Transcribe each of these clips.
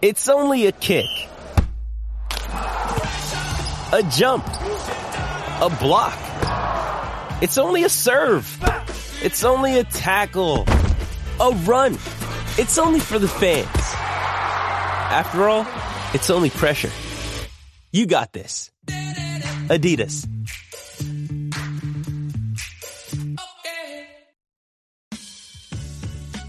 It's only a kick. A jump. A block. It's only a serve. It's only a tackle. A run. It's only for the fans. After all, it's only pressure. You got this. Adidas.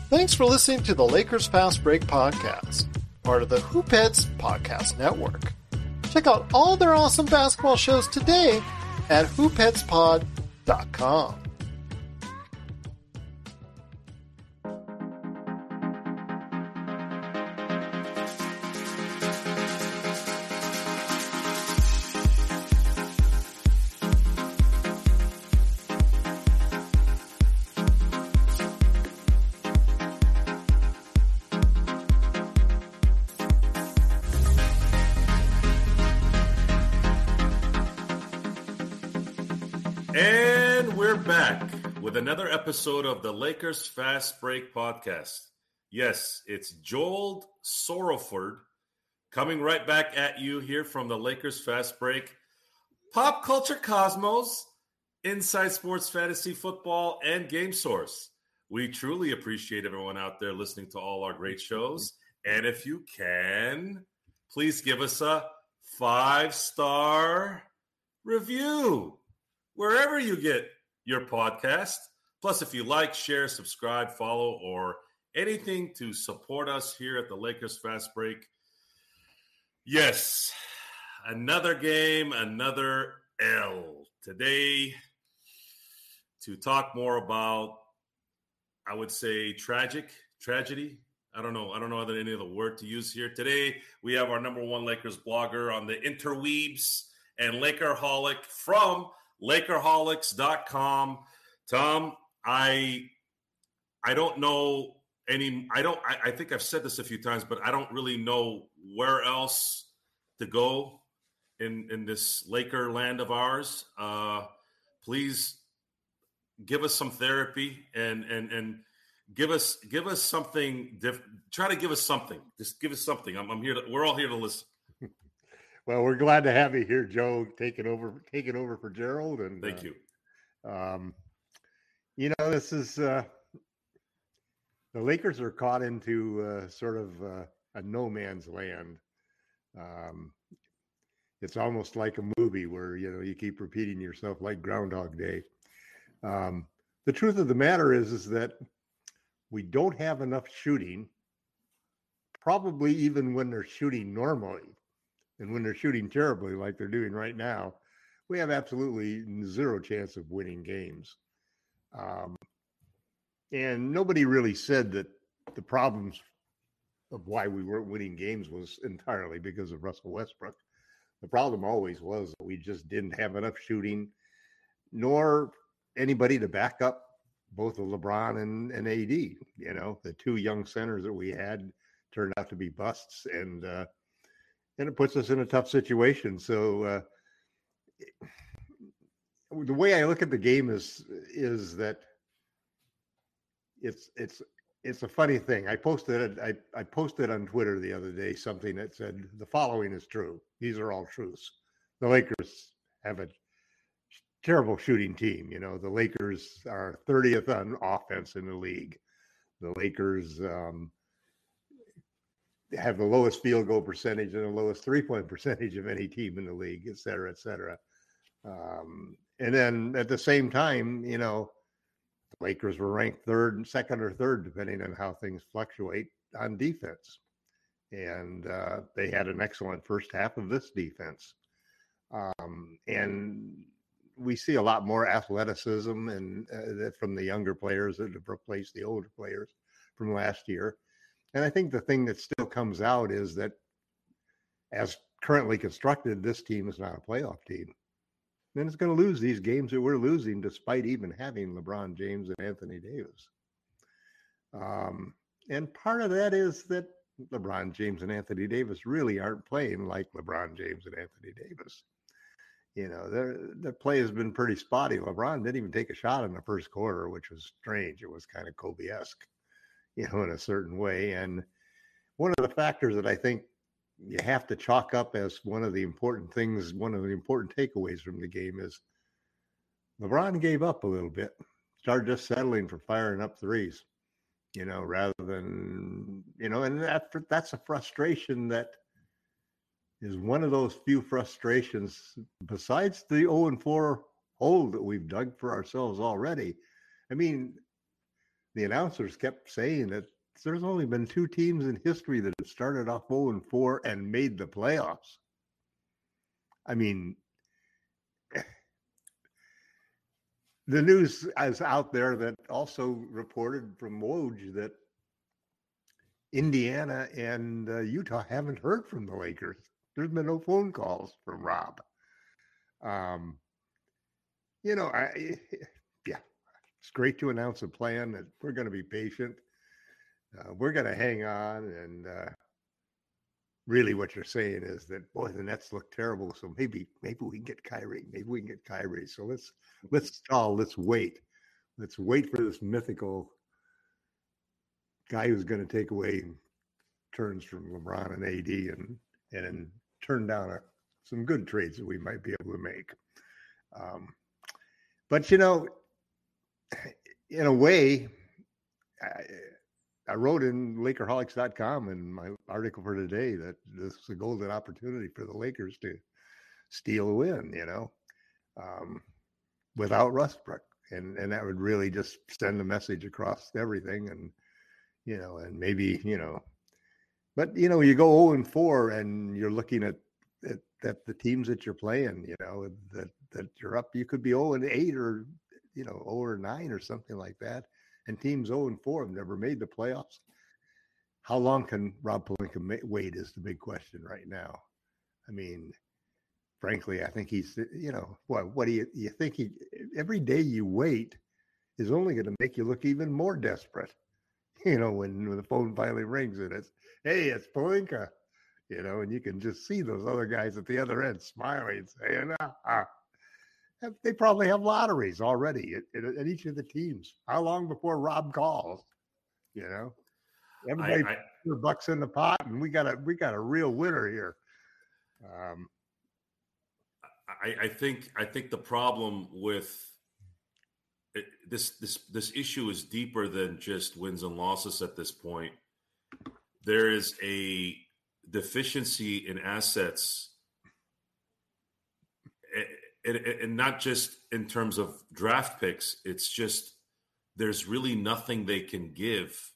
Thanks for listening to the Lakers Fast Break podcast, part of the Hoopheads Podcast Network. Check out all their awesome basketball shows today at hoopheadspod.com. episode of the Lakers Fast Break podcast. Yes, it's Joel Sorrowford coming right back at you here from the Lakers Fast Break. Pop Culture Cosmos, Inside Sports Fantasy Football, and Game Source. We truly appreciate everyone out there listening to all our great shows. And if you can, please give us a five star review wherever you get your podcast. Plus, if you like, share, subscribe, follow, or anything to support us here at the Lakers Fast Break. Yes, another game, another L. Today, to talk more about, I would say, tragic, tragedy. I don't know. I don't know any other word to use here. Today, we have our number one Lakers blogger on the interweebs and Lakerholic from Lakerholics.com. Tom, I I don't know any I don't I, I, think I've said this a few times, but I don't really know where else to go in in this Laker land of ours. Uh please give us some therapy and and and give us give us something diff- try to give us something just give us something i'm, I'm here to, we're all here to listen well, we're glad to have you here, Joe, taking over taking over for Gerald. And thank uh, you. Um, you know, this is uh, the Lakers are caught into uh, sort of uh, a no man's land. Um, it's almost like a movie where you know you keep repeating yourself like Groundhog Day. Um, the truth of the matter is, is that we don't have enough shooting. Probably even when they're shooting normally, and when they're shooting terribly, like they're doing right now, we have absolutely zero chance of winning games. Um, and nobody really said that the problems of why we weren't winning games was entirely because of Russell Westbrook. The problem always was that we just didn't have enough shooting, nor anybody to back up both of LeBron and, and AD. You know, the two young centers that we had turned out to be busts, and uh, and it puts us in a tough situation. So uh, the way I look at the game is is that it's it's it's a funny thing. I posted I I posted on Twitter the other day something that said the following is true. These are all truths. The Lakers have a terrible shooting team. You know, the Lakers are 30th on offense in the league. The Lakers um, have the lowest field goal percentage and the lowest three point percentage of any team in the league, et cetera, et cetera. Um, and then at the same time, you know, the Lakers were ranked third and second or third, depending on how things fluctuate on defense. And uh, they had an excellent first half of this defense. Um, and we see a lot more athleticism and uh, from the younger players that have replaced the older players from last year. And I think the thing that still comes out is that as currently constructed, this team is not a playoff team. Then it's going to lose these games that we're losing despite even having LeBron James and Anthony Davis. Um, and part of that is that LeBron James and Anthony Davis really aren't playing like LeBron James and Anthony Davis. You know, their their play has been pretty spotty. LeBron didn't even take a shot in the first quarter, which was strange. It was kind of Kobe esque, you know, in a certain way. And one of the factors that I think you have to chalk up as one of the important things, one of the important takeaways from the game is LeBron gave up a little bit, started just settling for firing up threes, you know, rather than, you know, and that that's a frustration that is one of those few frustrations besides the 0 and 4 hole that we've dug for ourselves already. I mean, the announcers kept saying that there's only been two teams in history that have started off 0 and 4 and made the playoffs. I mean, the news is out there that also reported from Woj that Indiana and uh, Utah haven't heard from the Lakers. There's been no phone calls from Rob. Um, you know, I yeah, it's great to announce a plan that we're going to be patient. Uh, we're going to hang on, and uh, really, what you're saying is that boy, the Nets look terrible. So maybe maybe we can get Kyrie. Maybe we can get Kyrie. So let's let's stall. Let's wait. Let's wait for this mythical guy who's going to take away turns from LeBron and AD and and turn down a, some good trades that we might be able to make. Um, but you know, in a way, I, I wrote in Lakerholics.com in my article for today that this is a golden opportunity for the Lakers to steal a win. You know, um, without Westbrook, and and that would really just send a message across everything, and you know, and maybe you know, but you know, you go zero oh and four, and you're looking at at, at the teams that you're playing. You know that that you're up. You could be zero oh and eight, or you know, zero or nine, or something like that. And teams zero and four have never made the playoffs. How long can Rob Pelinka wait? Is the big question right now. I mean, frankly, I think he's, you know, what, what do you, you think he, every day you wait is only going to make you look even more desperate. You know, when, when the phone finally rings and it's, hey, it's Pelinka, you know, and you can just see those other guys at the other end smiling, saying, ah, ah. They probably have lotteries already at, at, at, each of the teams. How long before Rob calls? You know, everybody I, I, bucks in the pot, and we got a we got a real winner here. Um, I, I think I think the problem with it, this this this issue is deeper than just wins and losses at this point. There is a deficiency in assets, and, and not just in terms of draft picks. It's just there's really nothing they can give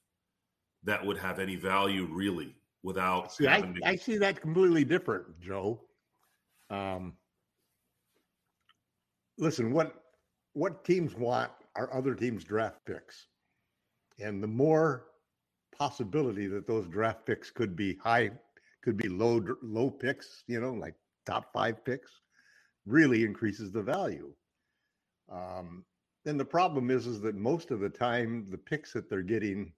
that would have any value, really, without. See, I, to... I see that completely different, Joe. Um, listen, what what teams want are other teams' draft picks, and the more possibility that those draft picks could be high, could be low low picks, you know, like top five picks, really increases the value. Um, and the problem is, is that most of the time the picks that they're getting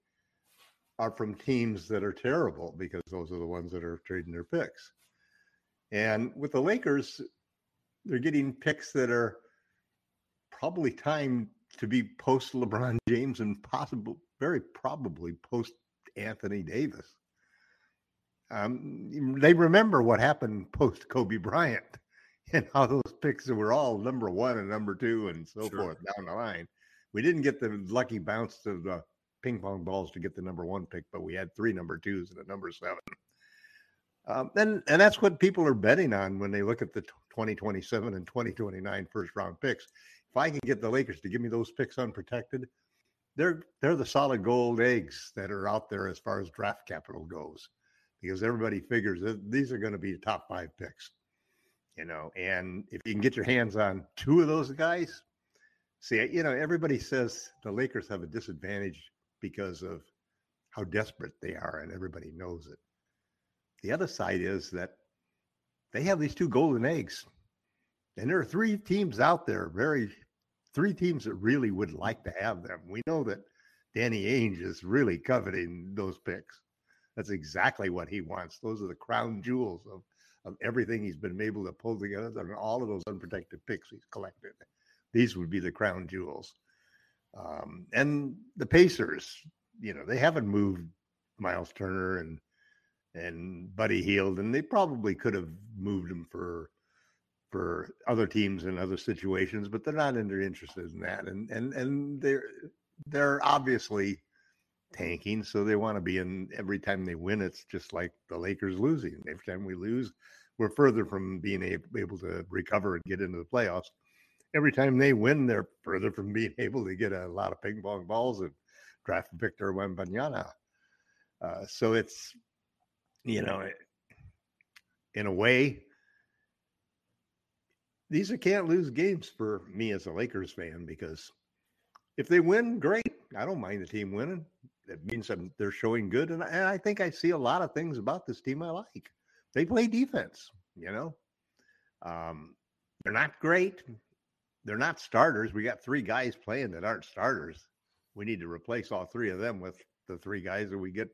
are from teams that are terrible because those are the ones that are trading their picks. And with the Lakers, they're getting picks that are probably timed to be post LeBron James and possible, very probably post Anthony Davis. Um, they remember what happened post Kobe Bryant and how those picks were all number one and number two and so sure. forth down the line. We didn't get the lucky bounce of the ping pong balls to get the number one pick, but we had three number twos and a number seven. Um, and and that's what people are betting on when they look at the 2027 and 2029 first round picks. If I can get the Lakers to give me those picks unprotected, they're they're the solid gold eggs that are out there as far as draft capital goes, because everybody figures that these are going to be top five picks, you know. And if you can get your hands on two of those guys, see, you know, everybody says the Lakers have a disadvantage because of how desperate they are, and everybody knows it. The other side is that they have these two golden eggs. And there are three teams out there, very three teams that really would like to have them. We know that Danny Ainge is really coveting those picks. That's exactly what he wants. Those are the crown jewels of, of everything he's been able to pull together and all of those unprotected picks he's collected. These would be the crown jewels. Um, and the Pacers, you know, they haven't moved Miles Turner and and Buddy Hield, and they probably could have moved him for for other teams in other situations, but they're not interested in that. And and and they're they're obviously tanking, so they want to be in every time they win. It's just like the Lakers losing. Every time we lose, we're further from being able, able to recover and get into the playoffs. Every time they win, they're further from being able to get a lot of ping pong balls and draft Victor Wembanyama. Uh, so it's, you know, in a way, these are can't lose games for me as a Lakers fan because if they win, great. I don't mind the team winning. It means I'm, they're showing good, and I, and I think I see a lot of things about this team I like. They play defense, you know. Um, they're not great. They're not starters. We got three guys playing that aren't starters. We need to replace all three of them with the three guys that we get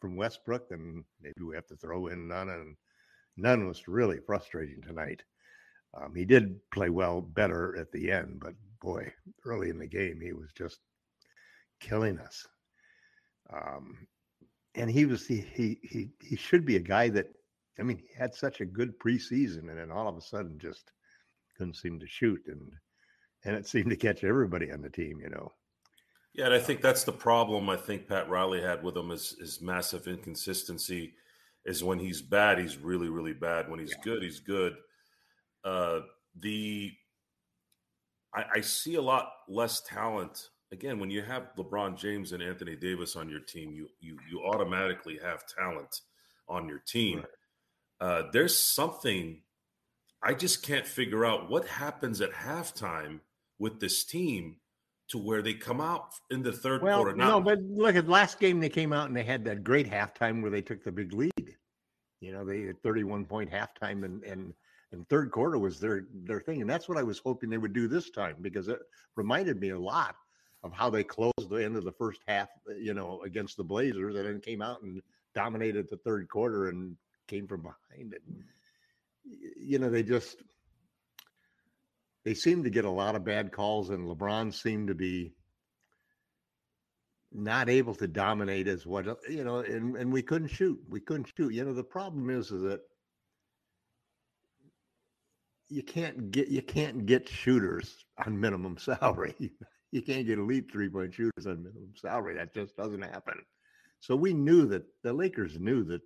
from Westbrook, and maybe we have to throw in Nunn. And Nunn was really frustrating tonight. Um, he did play well, better at the end, but boy, early in the game, he was just killing us. Um, and he was he, he he he should be a guy that I mean he had such a good preseason and then all of a sudden just couldn't seem to shoot and and it seemed to catch everybody on the team, you know. Yeah, and I think that's the problem I think Pat Riley had with him is is massive inconsistency. Is when he's bad, he's really, really bad. When he's yeah. good, he's good. Uh, the I, I see a lot less talent. Again, when you have LeBron James and Anthony Davis on your team, you you you automatically have talent on your team. Right. Uh, there's something I just can't figure out what happens at halftime with this team to where they come out in the third well, quarter. Now, no, but look at last game they came out and they had that great halftime where they took the big lead. You know, they had 31 point halftime and and and third quarter was their their thing, and that's what I was hoping they would do this time because it reminded me a lot of how they closed the end of the first half, uh, you know, against the Blazers, and then came out and dominated the third quarter and came from behind it. You know, they just they seem to get a lot of bad calls, and LeBron seemed to be not able to dominate as what you know, and, and we couldn't shoot. We couldn't shoot. You know, the problem is, is that you can't get you can't get shooters on minimum salary. You can't get elite three point shooters on minimum salary. That just doesn't happen. So we knew that the Lakers knew that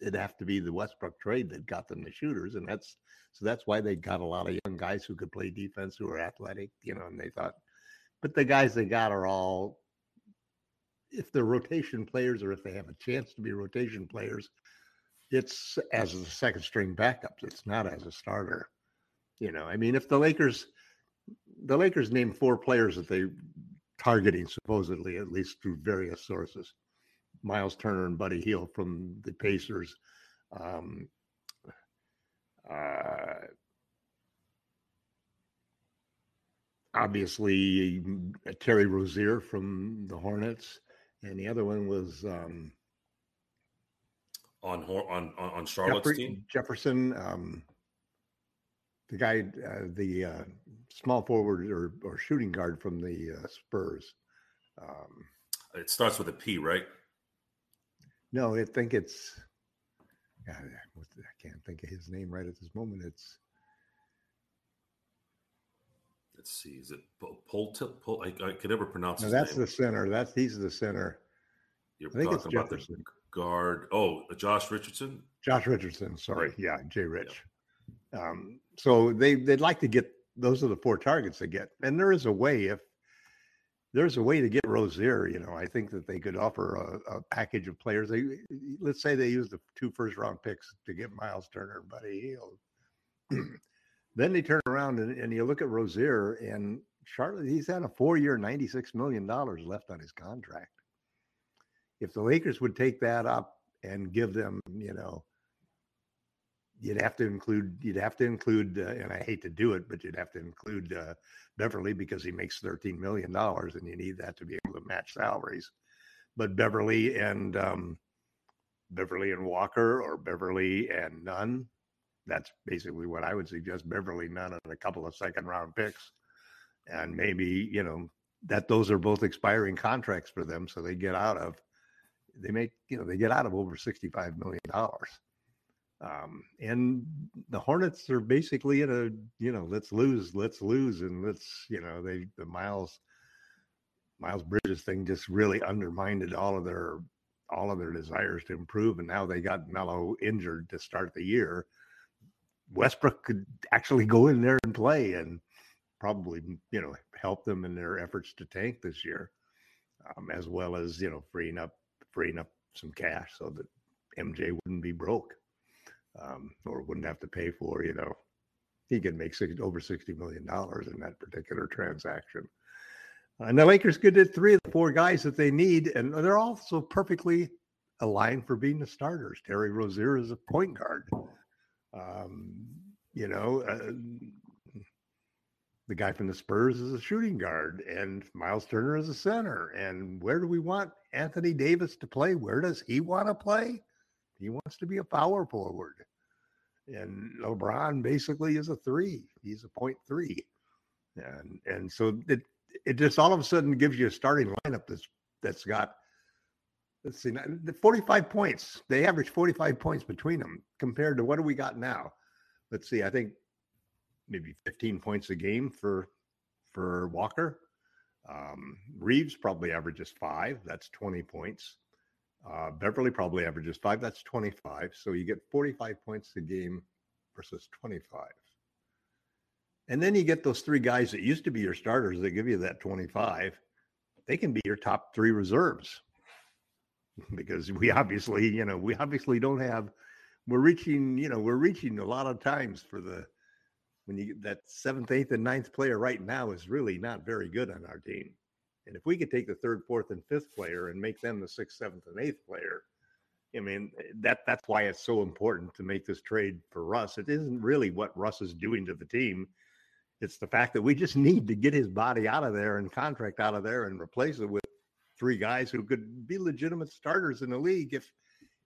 it'd have to be the Westbrook trade that got them the shooters, and that's so that's why they got a lot of young guys who could play defense, who are athletic, you know. And they thought, but the guys they got are all, if they're rotation players or if they have a chance to be rotation players, it's as a second string backups. It's not as a starter. You know, I mean, if the Lakers, the Lakers named four players that they targeting supposedly, at least through various sources, Miles Turner and Buddy Hield from the Pacers. Um, uh, obviously, Terry Rozier from the Hornets, and the other one was um, on on on Charlotte's Jeffer- team. Jefferson. Um, the guy, uh, the uh, small forward or, or shooting guard from the uh, Spurs. Um, it starts with a P, right? No, I think it's. God, I can't think of his name right at this moment. It's. Let's see. Is it Polta? Pol, I, I could never pronounce. No, that's name. the center. That's he's the center. You're I think talking it's about Jefferson. the guard. Oh, Josh Richardson. Josh Richardson. Sorry, yeah, Jay Rich. Yeah. Um, so they they'd like to get those are the four targets they get, and there is a way if there's a way to get Rozier. You know, I think that they could offer a, a package of players. They let's say they use the two first round picks to get Miles Turner Buddy Hield. then they turn around and, and you look at Rozier and Charlotte. He's had a four year, ninety six million dollars left on his contract. If the Lakers would take that up and give them, you know, you'd have to include you'd have to include uh, and i hate to do it but you'd have to include uh, beverley because he makes 13 million dollars and you need that to be able to match salaries. But Beverley and um, beverley and walker or Beverley and nunn that's basically what i would suggest. Beverley nunn and a couple of second round picks. And maybe you know that those are both expiring contracts for them so they get out of they make you know they get out of over sixty five million dollars. Um, and the Hornets are basically in a you know let's lose, let's lose, and let's you know they the Miles Miles Bridges thing just really undermined all of their all of their desires to improve, and now they got Melo injured to start the year. Westbrook could actually go in there and play and probably you know help them in their efforts to tank this year, um, as well as you know freeing up freeing up some cash so that MJ wouldn't be broke um, or wouldn't have to pay for you know he could make six, over sixty million dollars in that particular transaction. And the Lakers could get three of the four guys that they need, and they're also perfectly aligned for being the starters. Terry Rozier is a point guard. Um, you know, uh, the guy from the Spurs is a shooting guard, and Miles Turner is a center. And where do we want Anthony Davis to play? Where does he want to play? He wants to be a power forward. And LeBron basically is a three. He's a point three. And and so it it just all of a sudden gives you a starting lineup that's that's got let's see the 45 points. They average 45 points between them compared to what do we got now? Let's see, I think maybe 15 points a game for for Walker. Um, Reaves probably averages five. That's 20 points. Uh, Beverley probably averages five. That's 25. So you get 45 points a game versus 25. And then you get those three guys that used to be your starters that give you that 25. They can be your top three reserves because we obviously, you know, we obviously don't have, we're reaching, you know, we're reaching a lot of times for the, when you that seventh, eighth, and ninth player right now is really not very good on our team. And if we could take the third, fourth, and fifth player and make them the sixth, seventh, and eighth player, I mean eh, that that's why it's so important to make this trade for Russ. It isn't really what Russ is doing to the team. It's the fact that we just need to get his body out of there and contract out of there and replace it with three guys who could be legitimate starters in the league if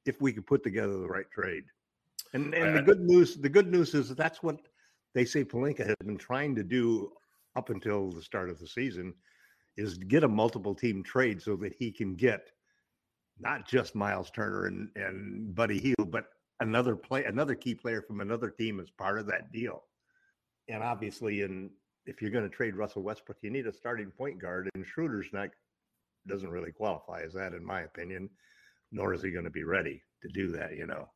if we could put together the right trade. And and the good news the good news is that that's what they say Pelinka has been trying to do up until the start of the season is get a multiple team trade so that he can get not just Miles Turner and, and Buddy Hield, but another play another key player from another team as part of that deal. And obviously, in if you're going to trade Russell Westbrook, you need a starting point guard, and Schroeder's not doesn't really qualify as that, in my opinion. Nor is he going to be ready to do that, you know.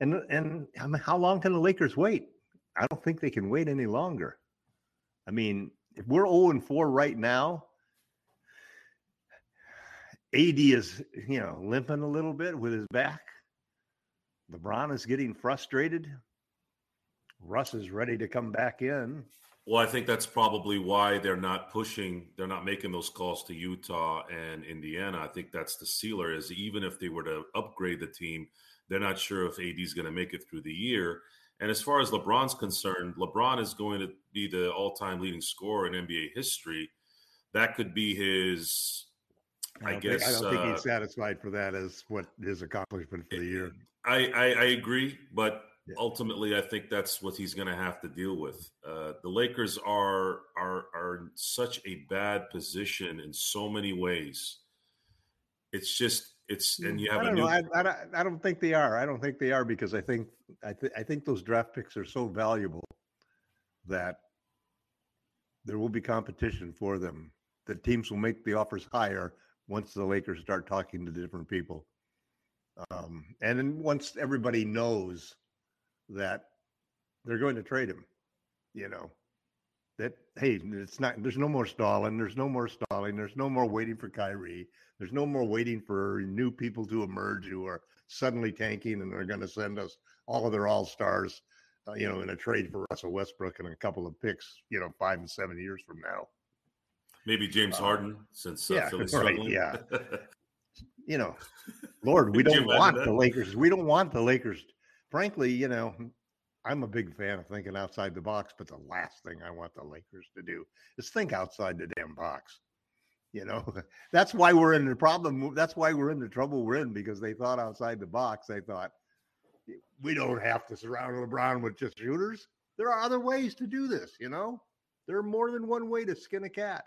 And and I mean, how long can the Lakers wait? I don't think they can wait any longer. I mean, if we're 0 and 4 right now, AD is, you know, limping a little bit with his back. LeBron is getting frustrated. Russ is ready to come back in. Well, I think that's probably why they're not pushing, they're not making those calls to Utah and Indiana. I think that's the sealer is even if they were to upgrade the team, they're not sure if AD is going to make it through the year. And as far as LeBron's concerned, LeBron is going to be the all-time leading scorer in NBA history. That could be his. I, I guess think, I don't think uh, he's satisfied for that as what his accomplishment for the year. I, I, I agree, but Yeah. ultimately, I think that's what he's going to have to deal with. Uh, the Lakers are are are in such a bad position in so many ways. It's just it's and you have I a don't new. know. I, I, don't- I don't think they are. I don't think they are because I think I, th- I think those draft picks are so valuable that there will be competition for them. The teams will make the offers higher once the Lakers start talking to different people, um, and then once everybody knows that they're going to trade him, you know that hey, it's not. There's no more stalling. There's no more stalling. There's no more waiting for Kyrie. There's no more waiting for new people to emerge who are suddenly tanking and they're going to send us all of their all stars, uh, you know, in a trade for Russell Westbrook and a couple of picks, you know, five and seven years from now. Maybe James Uh, Harden, since uh, yeah, Philly's right, struggling. yeah. You know, Lord, we don't want the Lakers. We don't want the Lakers. Frankly, you know, I'm a big fan of thinking outside the box, but the last thing I want the Lakers to do is think outside the damn box. You know, that's why we're in the problem. That's why we're in the trouble we're in because they thought outside the box. They thought we don't have to surround LeBron with just shooters. There are other ways to do this. You know, there are more than one way to skin a cat.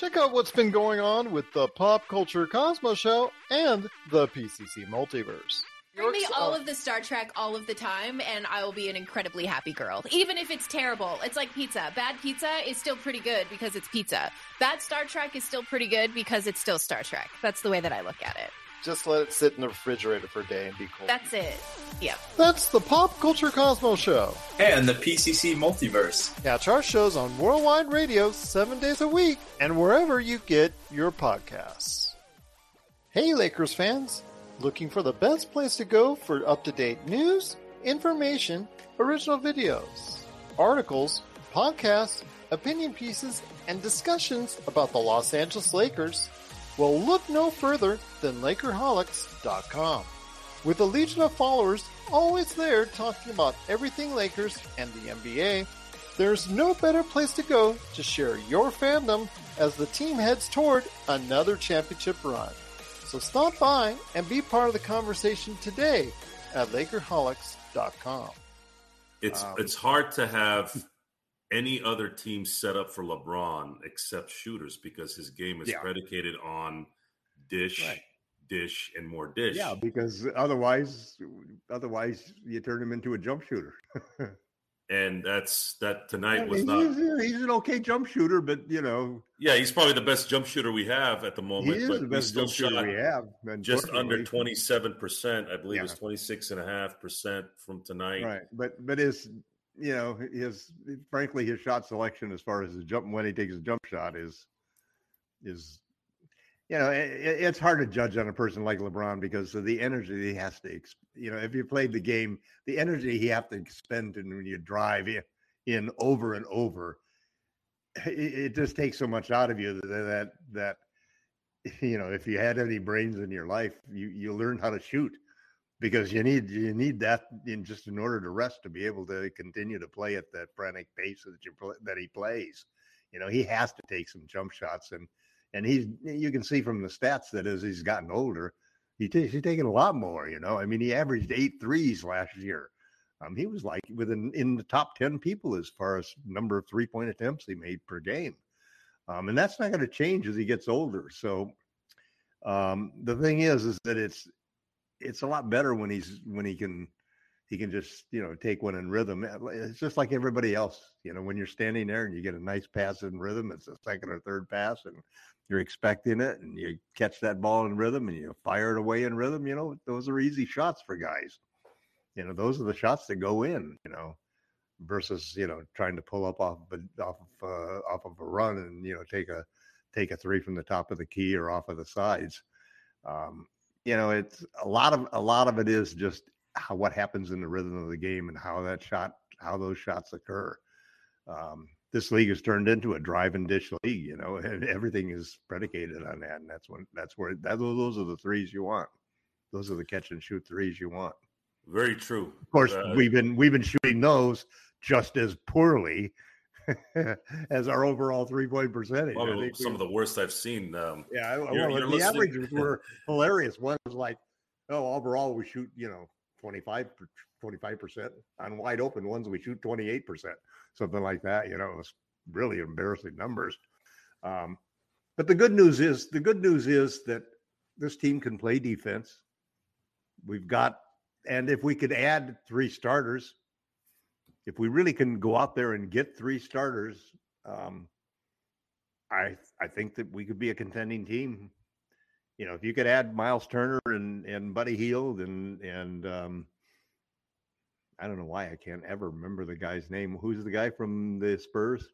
Check out what's been going on with the Pop Culture Cosmos Show and the PCC Multiverse. Bring me all of the Star Trek all of the time, and I will be an incredibly happy girl. Even if it's terrible, it's like pizza. Bad pizza is still pretty good because it's pizza. Bad Star Trek is still pretty good because it's still Star Trek. That's the way that I look at it. Just let it sit in the refrigerator for a day and be cool. That's it. Yeah. That's the Pop Culture Cosmos Show. And the PCC Multiverse. Catch our shows on Worldwide Radio seven days a week and wherever you get your podcasts. Hey, Lakers fans! Looking for the best place to go for up to date news, information, original videos, articles, podcasts, opinion pieces, and discussions about the Los Angeles Lakers? Well, look no further than Lakerholics.com. With a legion of followers always there talking about everything Lakers and the NBA, there's no better place to go to share your fandom as the team heads toward another championship run. So stop by and be part of the conversation today at Lakerholics.com. It's Um, it's hard to have any other team set up for LeBron except shooters because his game is Yeah. predicated on dish, Right. dish, and more dish. Yeah, because otherwise, otherwise you turn him into a jump shooter. And that's that tonight was not. he's an okay jump shooter, but you know Yeah, he's probably the best jump shooter we have at the moment. he is but the best jump shooter we have. just under twenty seven percent. I believe Yeah. it's twenty six and a half percent from tonight. Right, but but his you know his frankly his shot selection as far as his jump when he takes a jump shot is is you know it, it's hard to judge on a person like LeBron because of the energy he has to you know if you played the game the energy he have to expend and when you drive in, in over and over it, it just takes so much out of you that that that you know if you had any brains in your life you you learn how to shoot because you need you need that in just in order to rest to be able to continue to play at that frantic pace that you that he plays. You know, he has to take some jump shots, and and he's you can see from the stats that as he's gotten older, he t- he's taking a lot more. You know, I mean, he averaged eight threes last year. Um, he was like within in the top ten people as far as number of three point attempts he made per game. Um, and that's not going to change as he gets older. So um, the thing is, is that it's it's a lot better when he's when he can he can just you know take one in rhythm. It's just like everybody else. You know, when you're standing there and you get a nice pass in rhythm, it's a second or third pass, and you're expecting it, and you catch that ball in rhythm, and you fire it away in rhythm. You know, those are easy shots for guys. You know, those are the shots that go in. You know, versus you know trying to pull up off off of uh, off of a run and you know take a take a three from the top of the key or off of the sides. Um, you know, it's a lot of a lot of it is just how what happens in the rhythm of the game and how that shot how those shots occur. Um, this league has turned into a drive and dish league, you know, and everything is predicated on that. And that's when that's where that, those are the threes you want. Those are the catch and shoot threes you want. Very true. Of course, Uh, we've been we've been shooting those just as poorly as our overall three point percentage. Think some we- of the worst I've seen. Um, yeah, well, You're- you're the listening- averages were hilarious. One was like, oh, overall we shoot, you know, 25 percent on wide open ones. We shoot 28 percent, something like that. You know, it's really embarrassing numbers. Um, but the good news is, the good news is that this team can play defense. We've got, and if we could add three starters, if we really can go out there and get three starters, um, I I think that we could be a contending team. You know, if you could add Miles Turner and and Buddy Hield and and um, I don't know why I can't ever remember the guy's name. Who's the guy from the Spurs?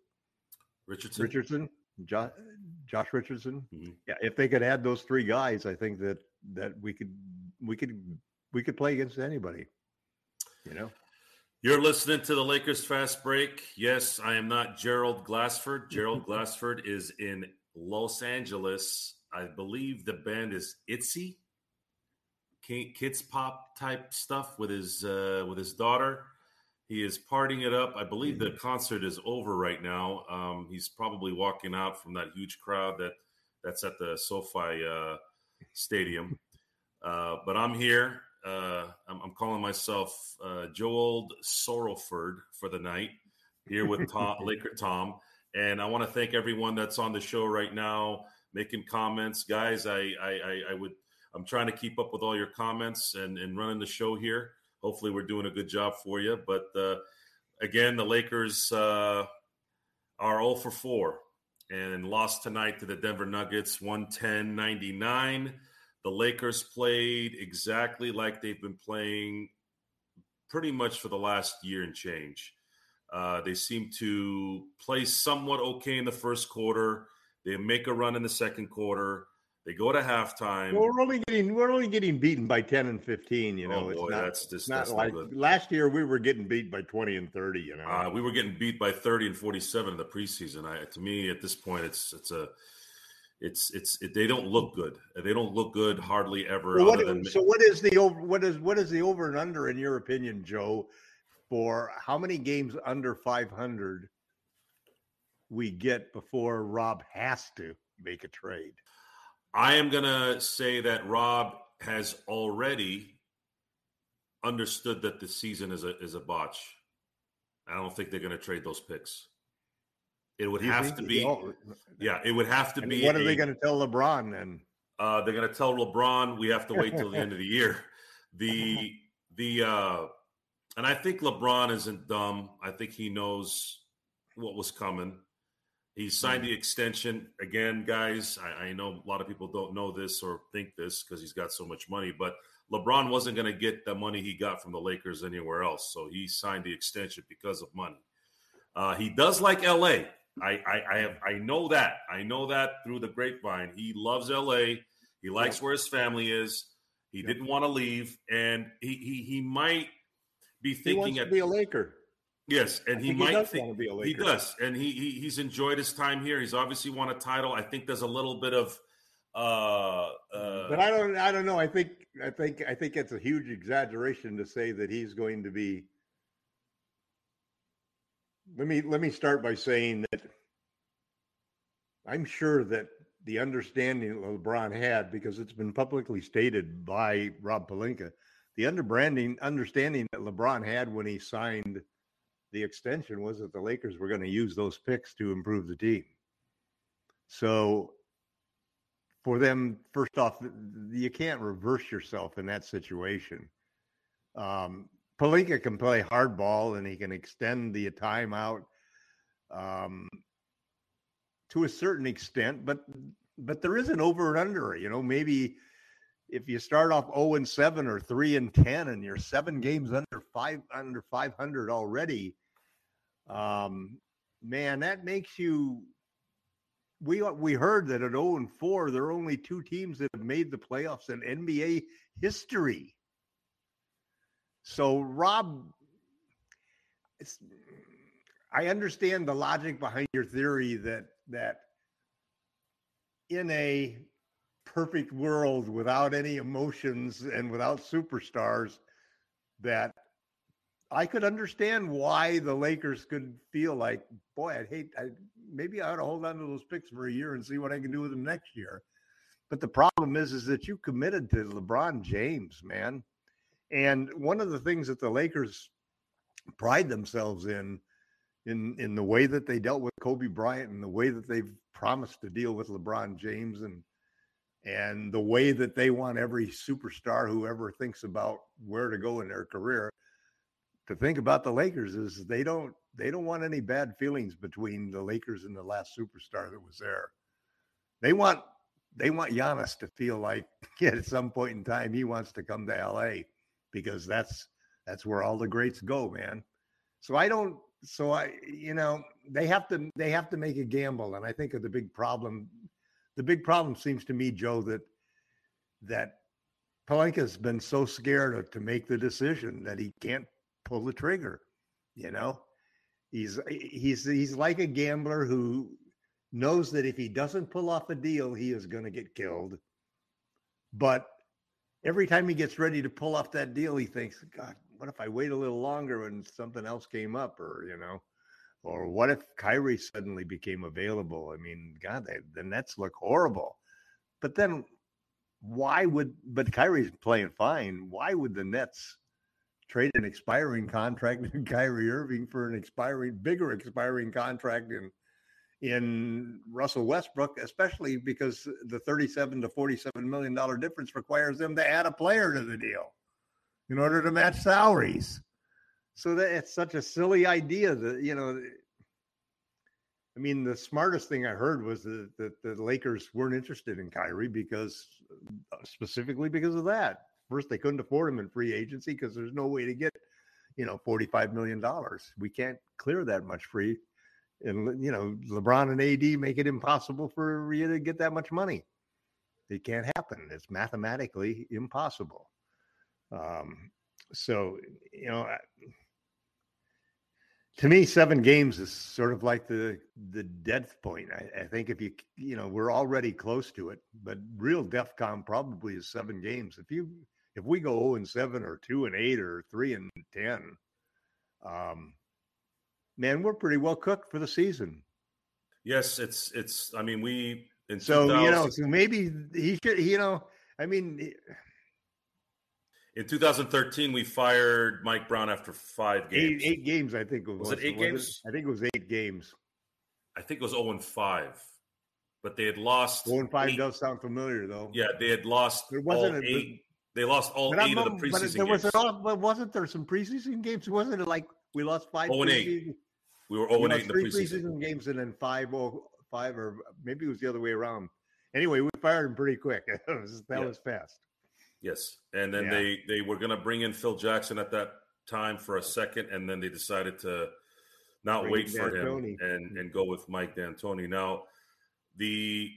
Richardson. Richardson, Josh, Josh Richardson. Mhm. Yeah, if they could add those three guys, I think that that we could we could we could play against anybody. You know. You're listening to the Lakers Fast Break. Yes, I am not Gerald Glassford. Gerald Glassford is in Los Angeles. I believe the band is Itzy, kids pop type stuff with his uh, with his daughter. He is partying it up. I believe the concert is over right now. Um, he's probably walking out from that huge crowd that that's at the SoFi uh, Stadium. Uh, but I'm here. Uh, I'm, I'm calling myself uh, Joel Sorrowford for the night here with Tom, Laker Tom. And I want to thank everyone that's on the show right now, making comments. Guys, I, I, I, I would, I'm trying to keep up with all your comments and, and running the show here. Hopefully, we're doing a good job for you. But uh, again, the Lakers uh, are 0 for 4 and lost tonight to the Denver Nuggets 110 99. The Lakers played exactly like they've been playing pretty much for the last year and change. Uh, they seem to play somewhat okay in the first quarter. They make a run in the second quarter. They go to halftime. Well, we're only getting we're only getting beaten by ten and fifteen. You know, Oh, it's boy, not, that's just- not that's like last year we were getting beat by twenty and thirty. You know, Uh, we were getting beat by 30 and 47 in the preseason. I, to me, at this point, it's it's a it's it's it, they don't look good. They don't look good hardly ever. Well, what, other than so what is the over? What is what is the over and under in your opinion, Joe? For how many games under five hundred we get before Rob has to make a trade? I am gonna say that Rob has already understood that the season is a is a botch. I don't think they're gonna trade those picks. It would have to be, yeah. It would have to and be. what are a- they going to tell LeBron then? Uh, they're going to tell LeBron we have to wait till the end of the year. The the uh, and I think LeBron isn't dumb. I think he knows what was coming. He signed the extension again, guys. I, I know a lot of people don't know this or think this because he's got so much money, but LeBron wasn't going to get the money he got from the Lakers anywhere else. So he signed the extension because of money. Uh, he does like LA. I, I, I have I know that. I know that through the grapevine. He loves LA. He likes where his family is. He didn't want to leave, and he he he might be He thinking wants to at be a Laker. yes, and I he think he might does think be a Laker. he does, and he, he he's enjoyed his time here. He's obviously won a title. I think there's a little bit of uh, uh But I don't. I don't know. I think. I think. I think it's a huge exaggeration to say that he's going to be. Let me let me start by saying that I'm sure that the understanding LeBron had, because it's been publicly stated by Rob Pelinka, the underbranding understanding that LeBron had when he signed the extension was that the Lakers were going to use those picks to improve the team. So for them, first off, you can't reverse yourself in that situation. Um, Pelinka can play hardball and he can extend the timeout um, to a certain extent, but but there is an over and under. You know, maybe if you start off zero and seven or three and ten, and you're seven games under five under five hundred already, um, man, that makes you we we heard that at 0 and 4 there are only two teams that have made the playoffs in NBA history. So Rob it's, I understand the logic behind your theory that that in a perfect world without any emotions and without superstars that I could understand why the Lakers could feel like, boy, I'd hate, I, maybe I ought to hold on to those picks for a year and see what I can do with them next year. But the problem is, is that you committed to LeBron James, man. And one of the things that the Lakers pride themselves in, in in the way that they dealt with Kobe Bryant and the way that they've promised to deal with LeBron James and and the way that they want every superstar who ever thinks about where to go in their career to think about the Lakers is they don't they don't want any bad feelings between the Lakers and the last superstar that was there. They want they want Giannis to feel like at some point in time he wants to come to LA because that's that's where all the greats go, man. So I don't so I you know they have to they have to make a gamble and I think of the big problem the big problem seems to me Joe that that Pelinka's been so scared to make the decision that he can't pull the trigger. You know, he's he's he's like a gambler who knows that if he doesn't pull off a deal, he is going to get killed. But every time he gets ready to pull off that deal, he thinks, God, what if I wait a little longer and something else came up, or you know, or what if Kyrie suddenly became available? I mean, God, they, the Nets look horrible. But then, why would? But Kyrie's playing fine. Why would the Nets? trade an expiring contract in Kyrie Irving for an expiring, bigger expiring contract in in Russell Westbrook, especially because the 37 to 47 million dollar difference requires them to add a player to the deal in order to match salaries. So that it's such a silly idea that you know. I mean, the smartest thing I heard was that, that the Lakers weren't interested in Kyrie because, uh, specifically because of that. First, they couldn't afford him in free agency because there's no way to get, you know, $45 million. We can't clear that much free. And, you know, LeBron and AD make it impossible for you to get that much money. It can't happen. It's mathematically impossible. Um, so, you know, to me, seven games is sort of like the the death point. I, I, think if you you know we're already close to it, but real DEFCON probably is seven games. If you if we go 0 and 7 or 2 and 8 or 3 and 10, um, man, we're pretty well cooked for the season. Yes, it's it's. I mean, we so 2000, you know, so maybe he should. You know, I mean, in 2013, we fired Mike Brown after five games. Eight, eight games, I think. It was, was it eight was games? It? I think it was eight games. I think it was 0 and 5, but they had lost. 0 and 5 eight, does sound familiar, though. Yeah, they had lost. There wasn't a, eight. They lost all but 8 I'm, of the preseason but there was games. All, but wasn't there some preseason games? Wasn't it like we lost five? 0 and 8. We were 0 and 8 in the preseason. preseason games and then five, oh, five, or maybe it was the other way around. Anyway, we fired him pretty quick. that that yeah. was fast. Yes, and then yeah. they they were going to bring in Phil Jackson at that time for a second, and then they decided to not bring wait for him and and go with Mike D'Antoni. Now, the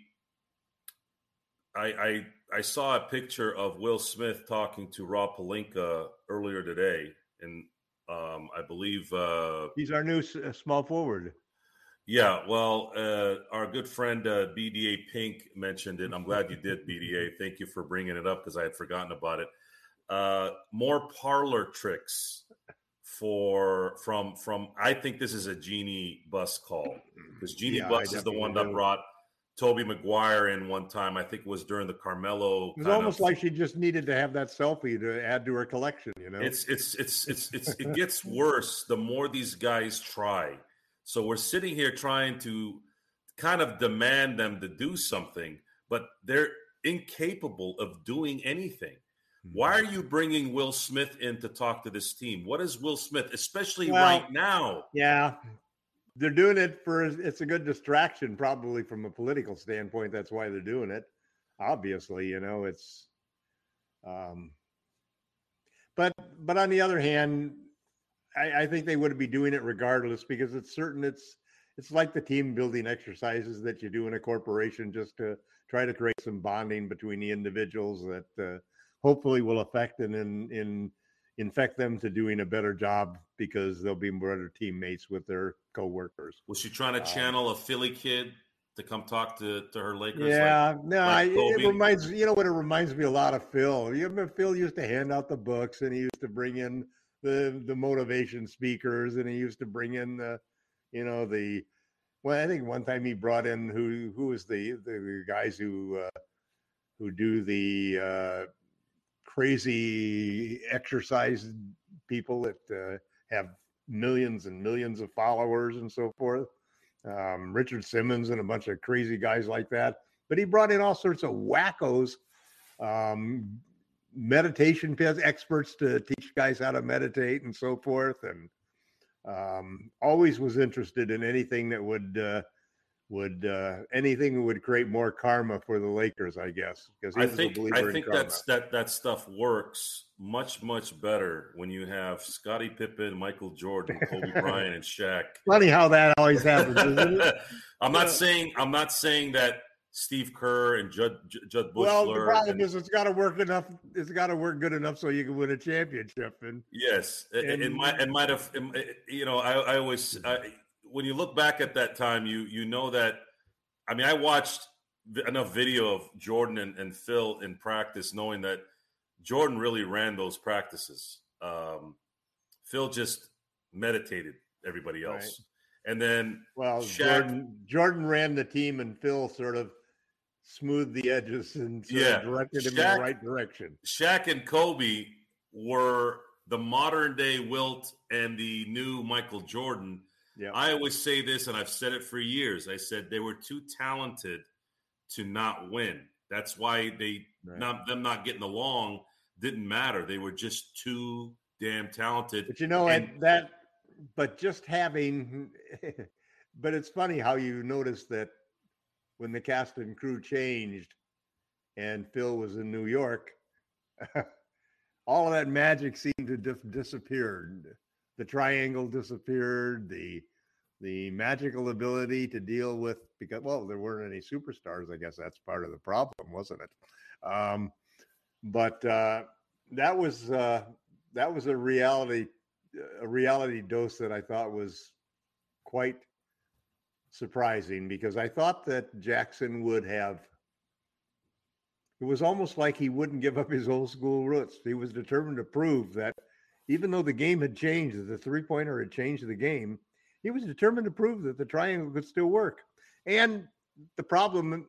I, I I saw a picture of Will Smith talking to Rob Pelinka earlier today, and um, I believe uh, he's our new uh, small forward. Yeah, well, uh, our good friend uh, BDA Pink mentioned it. I'm glad you did, BDA. Thank you for bringing it up because I had forgotten about it. Uh, more parlor tricks for from from. I think this is a Jeanie Buss call because Jeanie yeah, Buss is the one that brought Tobey Maguire in one time. I think it was during the Carmelo. It was almost of, like she just needed to have that selfie to add to her collection. You know, it's it's it's it's, it's it gets worse the more these guys try. So we're sitting here trying to kind of demand them to do something, but they're incapable of doing anything. Why are you bringing Will Smith in to talk to this team? What is Will Smith, especially well, right now? Yeah, they're doing it for it's a good distraction probably from a political standpoint that's why they're doing it obviously you know it's um but but on the other hand i, I think they would be doing it regardless because it's certain it's it's like the team building exercises that you do in a corporation just to try to create some bonding between the individuals that uh, hopefully will affect and in in infect them to doing a better job because they'll be better teammates with their coworkers. Was she trying to um, channel a Philly kid to come talk to, to her Lakers? Yeah, like, no, like it, reminds you know what it reminds me a lot of Phil. You remember Phil used to hand out the books and he used to bring in the the motivation speakers and he used to bring in the you know the well I think one time he brought in who who was the the guys who uh, who do the uh, crazy exercise people that uh, have millions and millions of followers and so forth. Um, Richard Simmons and a bunch of crazy guys like that. But he brought in all sorts of wackos, um, meditation experts to teach guys how to meditate and so forth, and um, always was interested in anything that would uh, would uh, anything that would create more karma for the Lakers, I guess. Because I think I think that's that that stuff works much much better when you have Scottie Pippen, Michael Jordan, Kobe Bryant, and Shaq. Funny how that always happens, isn't it? I'm not saying I'm not saying that Steve Kerr and Judd Jud Buechler. Well, the problem and, is it's got to work enough. It's got to work good enough so you can win a championship. And yes, and, it, might it might have. You know, I, I always I, when you look back at that time, you you know that. I mean, I watched enough video of Jordan and, and Phil in practice, knowing that Jordan really ran those practices. Um, Phil just meditated everybody else. Right. And then well, Shaq, Jordan Jordan ran the team, and Phil sort of smoothed the edges and yeah, directed him Shaq, in the right direction. Shaq and Kobe were the modern day Wilt and the new Michael Jordan. Yeah. I always say this, and I've said it for years. I said they were too talented to not win. That's why they right. not them not getting along didn't matter. They were just too damn talented. But you know and, that but just having but it's funny how you notice that when the cast and crew changed and Phil was in New York, all of that magic seemed to dif- disappear. The triangle disappeared. The the magical ability to deal with because well there weren't any superstars. I guess that's part of the problem, wasn't it? Um, but uh, that was uh, that was a reality a reality dose that I thought was quite surprising because I thought that Jackson would have. It was almost like he wouldn't give up his old school roots. He was determined to prove that even though the game had changed, the three pointer had changed the game, he was determined to prove that the triangle could still work. And the problem,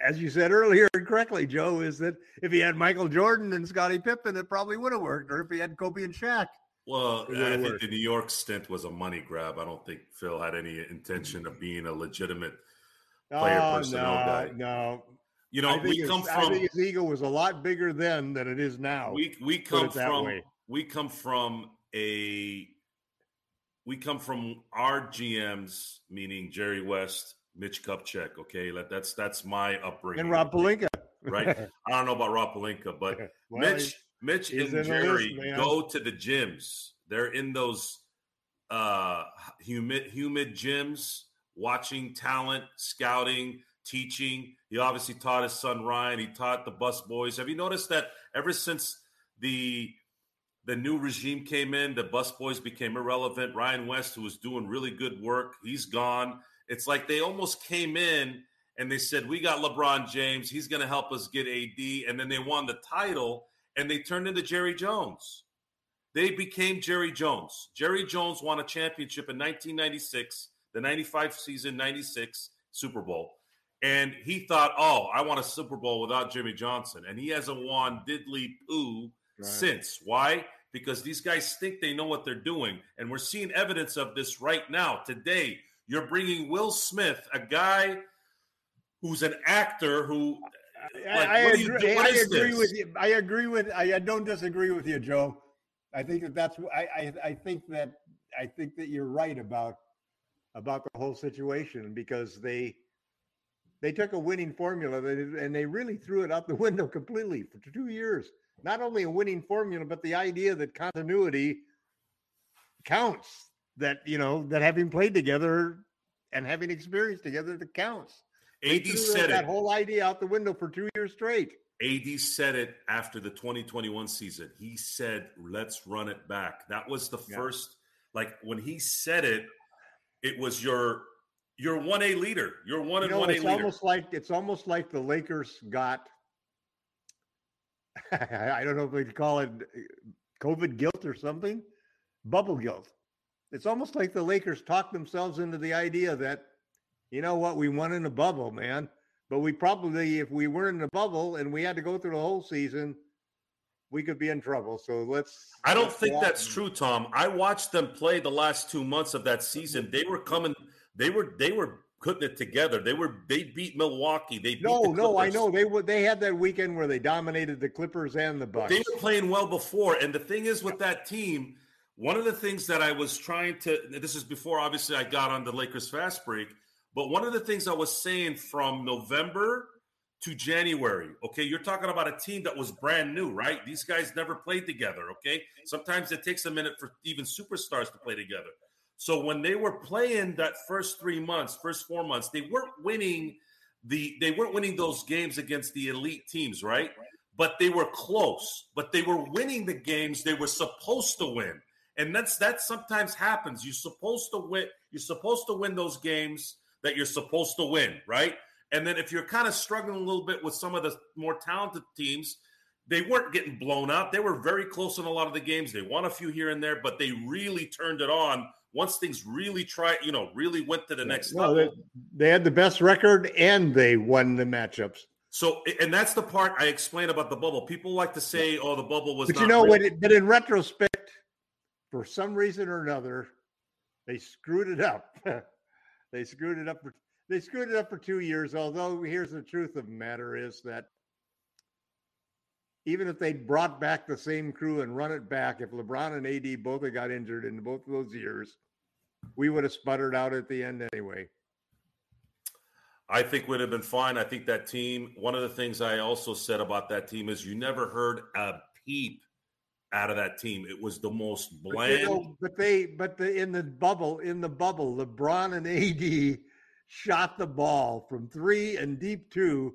as you said earlier correctly, Joe, is that if he had Michael Jordan and Scottie Pippen, it probably would have worked. Or if he had Kobe and Shaq, well, I think the New York stint was a money grab. I don't think Phil had any intention of being a legitimate player oh, personnel no, guy. No, you know, we come from. I think his ego was a lot bigger then than it is now. We we come from we come from a we come from our GMs, meaning Jerry West, Mitch Kupchak. Okay, that's that's my upbringing. And Rob Pelinka, right? I don't know about Rob Pelinka, but well, Mitch Mitch and Jerry list, go to the gyms. They're in those uh, humid humid gyms, watching talent, scouting, teaching. He obviously taught his son Ryan. He taught the Buss boys. Have you noticed that ever since the the new regime came in, the Buss boys became irrelevant. Ryan West, who was doing really good work, he's gone. It's like they almost came in and they said, "We got LeBron James. He's going to help us get AD," and then they won the title and they turned into Jerry Jones. They became Jerry Jones. Jerry Jones won a championship in 1996, the 95 season, 96 Super Bowl. And he thought, oh, I want a Super Bowl without Jimmy Johnson. And he hasn't won diddly poo right. since. Why? Because these guys think they know what they're doing. And we're seeing evidence of this right now. Today, you're bringing Will Smith, a guy who's an actor who like, I, agree, I agree with you. I agree with. I, I, don't disagree with you, Joe. I think that that's. I, I, I think that I think that you're right about about the whole situation because they they took a winning formula and they really threw it out the window completely for two years. Not only a winning formula, but the idea that continuity counts. That you know that having played together and having experience together that counts. AD said it. that it. whole idea out the window for two years straight. AD said it after the 2021 season. He said, "Let's run it back." That was the yeah. first. Like when he said it, it was your your one A leader. Your one and one A leader. Almost like it's almost like the Lakers got. I don't know if we could call it uh, COVID guilt or something, bubble guilt. It's almost like the Lakers talked themselves into the idea that you know what? We won in a bubble, man. But we probably, if we weren't in a bubble and we had to go through the whole season, we could be in trouble. So let's. I don't let's think that's and... true, Tom. I watched them play the last two months of that season. Mm-hmm. They were coming. They were. They were putting it together. They were they beat Milwaukee. They beat No, the no, I know they were. They had that weekend where they dominated the Clippers and the Bucks. They were playing well before. And the thing is with that team, one of the things that I was trying to this is before obviously I got on the Lakers fast break, but one of the things I was saying from November to January, okay, you're talking about a team that was brand new, right? These guys never played together, okay? Sometimes it takes a minute for even superstars to play together. So when they were playing that first 3 months, first 4 months, they weren't winning the they weren't winning those games against the elite teams, right? But they were close. But they were winning the games they were supposed to win. And that's that sometimes happens. You're supposed to win, you're supposed to win those games that you're supposed to win, right? And then if you're kind of struggling a little bit with some of the more talented teams, they weren't getting blown out. They were very close in a lot of the games. They won a few here and there, but they really turned it on once things really tried, you know, really went to the next No, level. they, they had the best record and they won the matchups. So, and that's the part I explain about the bubble. People like to say, "Oh, the bubble was." But not you know real. what? It, but in retrospect, for some reason or another, they screwed it up. they screwed it up for they screwed it up for two years. Although here's the truth of the matter is that even if they brought back the same crew and run it back, if LeBron and AD both had got injured in both of those years, we would have sputtered out at the end anyway. I think would have been fine. I think that team. One of the things I also said about that team is you never heard a peep out of that team. It was the most But, bland. you know, but they, but the, in the bubble, in the bubble, LeBron and AD shot the ball from three and deep two,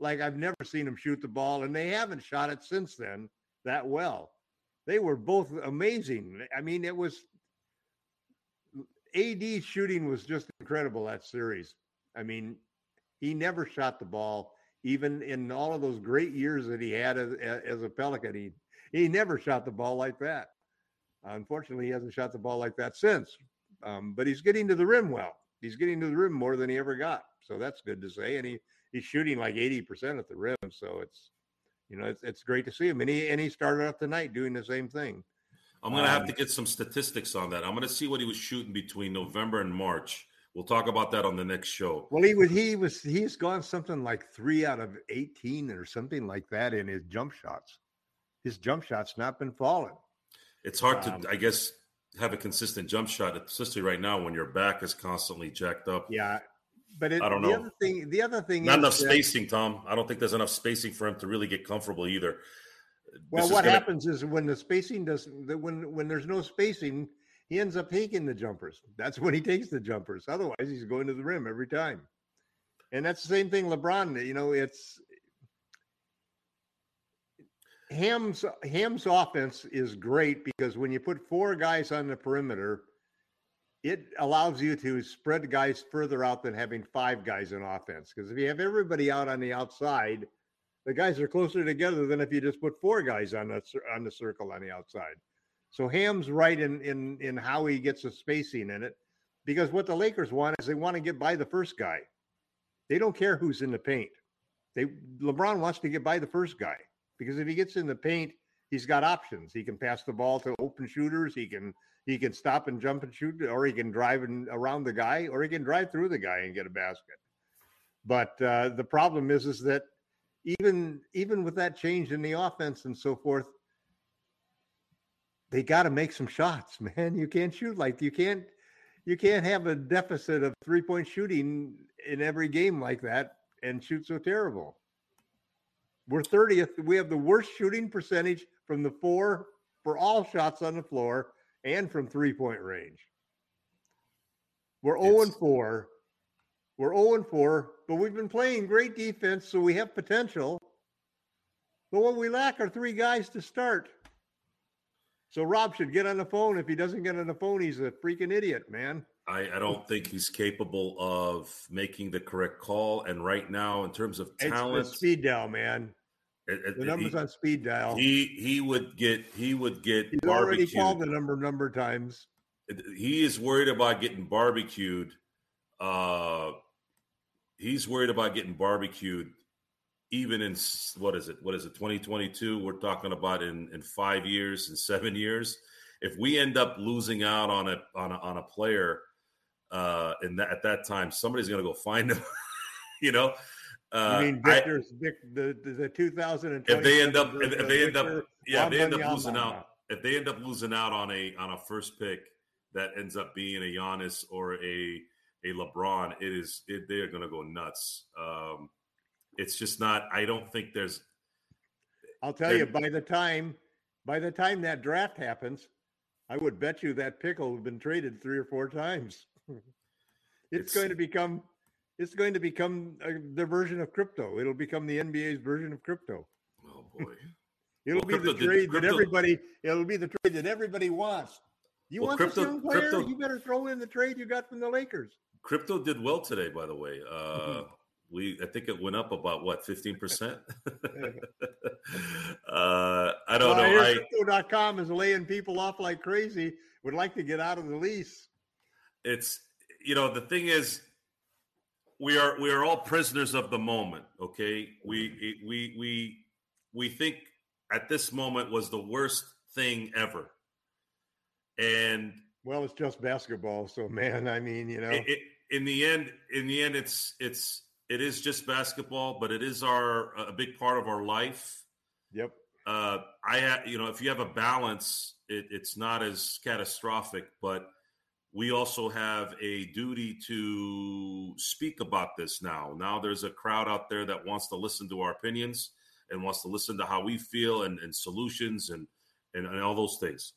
like I've never seen them shoot the ball, and they haven't shot it since then that well. They were both amazing. I mean, it was AD shooting was just incredible that series. I mean, he never shot the ball, even in all of those great years that he had as, as a Pelican. He he never shot the ball like that. Unfortunately, he hasn't shot the ball like that since. Um, but he's getting to the rim well. He's getting to the rim more than he ever got. So that's good to say. And he he's shooting like eighty percent at the rim. So it's you know it's it's great to see him. And he and he started off tonight doing the same thing. I'm going to have Um, to get some statistics on that. I'm going to see what he was shooting between November and March. We'll talk about that on the next show. Well, he was he was he's gone something like three out of eighteen or something like that in his jump shots. His jump shots not been falling. It's hard to, Um, I guess, have a consistent jump shot, especially right now when your back is constantly jacked up. Yeah, but it, I don't the know. other thing the other thing Not is enough spacing, Tom. I don't think there's enough spacing for him to really get comfortable either. Well, This is what gonna- happens is when the spacing doesn't, when when there's no spacing, he ends up taking the jumpers. That's when he takes the jumpers. Otherwise, he's going to the rim every time. And that's the same thing, LeBron. You know, it's Ham's Ham's offense is great because when you put four guys on the perimeter, it allows you to spread guys further out than having five guys in offense. Because if you have everybody out on the outside, the guys are closer together than if you just put four guys on the on the circle on the outside. So Ham's right in in in how he gets the spacing in it, because what the Lakers want is they want to get by the first guy. They don't care who's in the paint. They LeBron wants to get by the first guy because if he gets in the paint, he's got options. He can pass the ball to open shooters. He can he can stop and jump and shoot, or he can drive and around the guy, or he can drive through the guy and get a basket. But uh, the problem is, is that even even with that change in the offense and so forth, they got to make some shots, man. You can't shoot like you can't you can't have a deficit of three point shooting in every game like that and shoot so terrible. We're 30th. We have the worst shooting percentage from the four for all shots on the floor and from three point range. We're 0 and 4. We're 0 and 4, but we've been playing great defense, so we have potential. But what we lack are three guys to start. So Rob should get on the phone. If he doesn't get on the phone, he's a freaking idiot, man. I, I don't think he's capable of making the correct call. And right now, in terms of talent, the speed dial, man. it- it- The numbers he, on speed dial. he he would get he would get He's already called the number number of times. he is worried about getting barbecued. Uh, he's worried about getting barbecued, even in what is it? What is it? Twenty twenty two. We're talking about in in five years, and seven years. If we end up losing out on a on a, on a player, uh, and that, at that time, somebody's going to go find him. you know, uh, you mean I- Victor's Vic, the the, 2020? if they end up if, if they end up yeah if they end up losing out if they end up losing out on a on a first pick that ends up being a Giannis or a a LeBron, it is it, they are going to go nuts. Um, it's just not. I don't think there's. I'll tell you, by the time by the time that draft happens, I would bet you that pickle have been traded three or four times. It's, It's- going to become it's going to become uh, the version of crypto. It'll become the NBA's version of crypto. Oh boy, It'll Well, be the did- trade crypto- that everybody. It'll be the trade that everybody wants. You Well, want crypto- this young player? crypto- You better throw in the trade you got from the Lakers. crypto did well today. By the way, uh, Mhm. we I think it went up about what fifteen percent. uh, I don't Well, know. I crypto.com is laying people off like crazy. Would like to get out of the lease. It's you know the thing is we are we are all prisoners of the moment okay we we we we think at this moment was the worst thing ever and Well, it's just basketball, so man, I mean, you know, it, it, in the end in the end it's it's it is just basketball but it is our a big part of our life yep. uh, I ha- you know if you have a balance, it, it's not as catastrophic. But we also have a duty to speak about this now. Now there's a crowd out there that wants to listen to our opinions and wants to listen to how we feel and, and solutions and, and and all those things.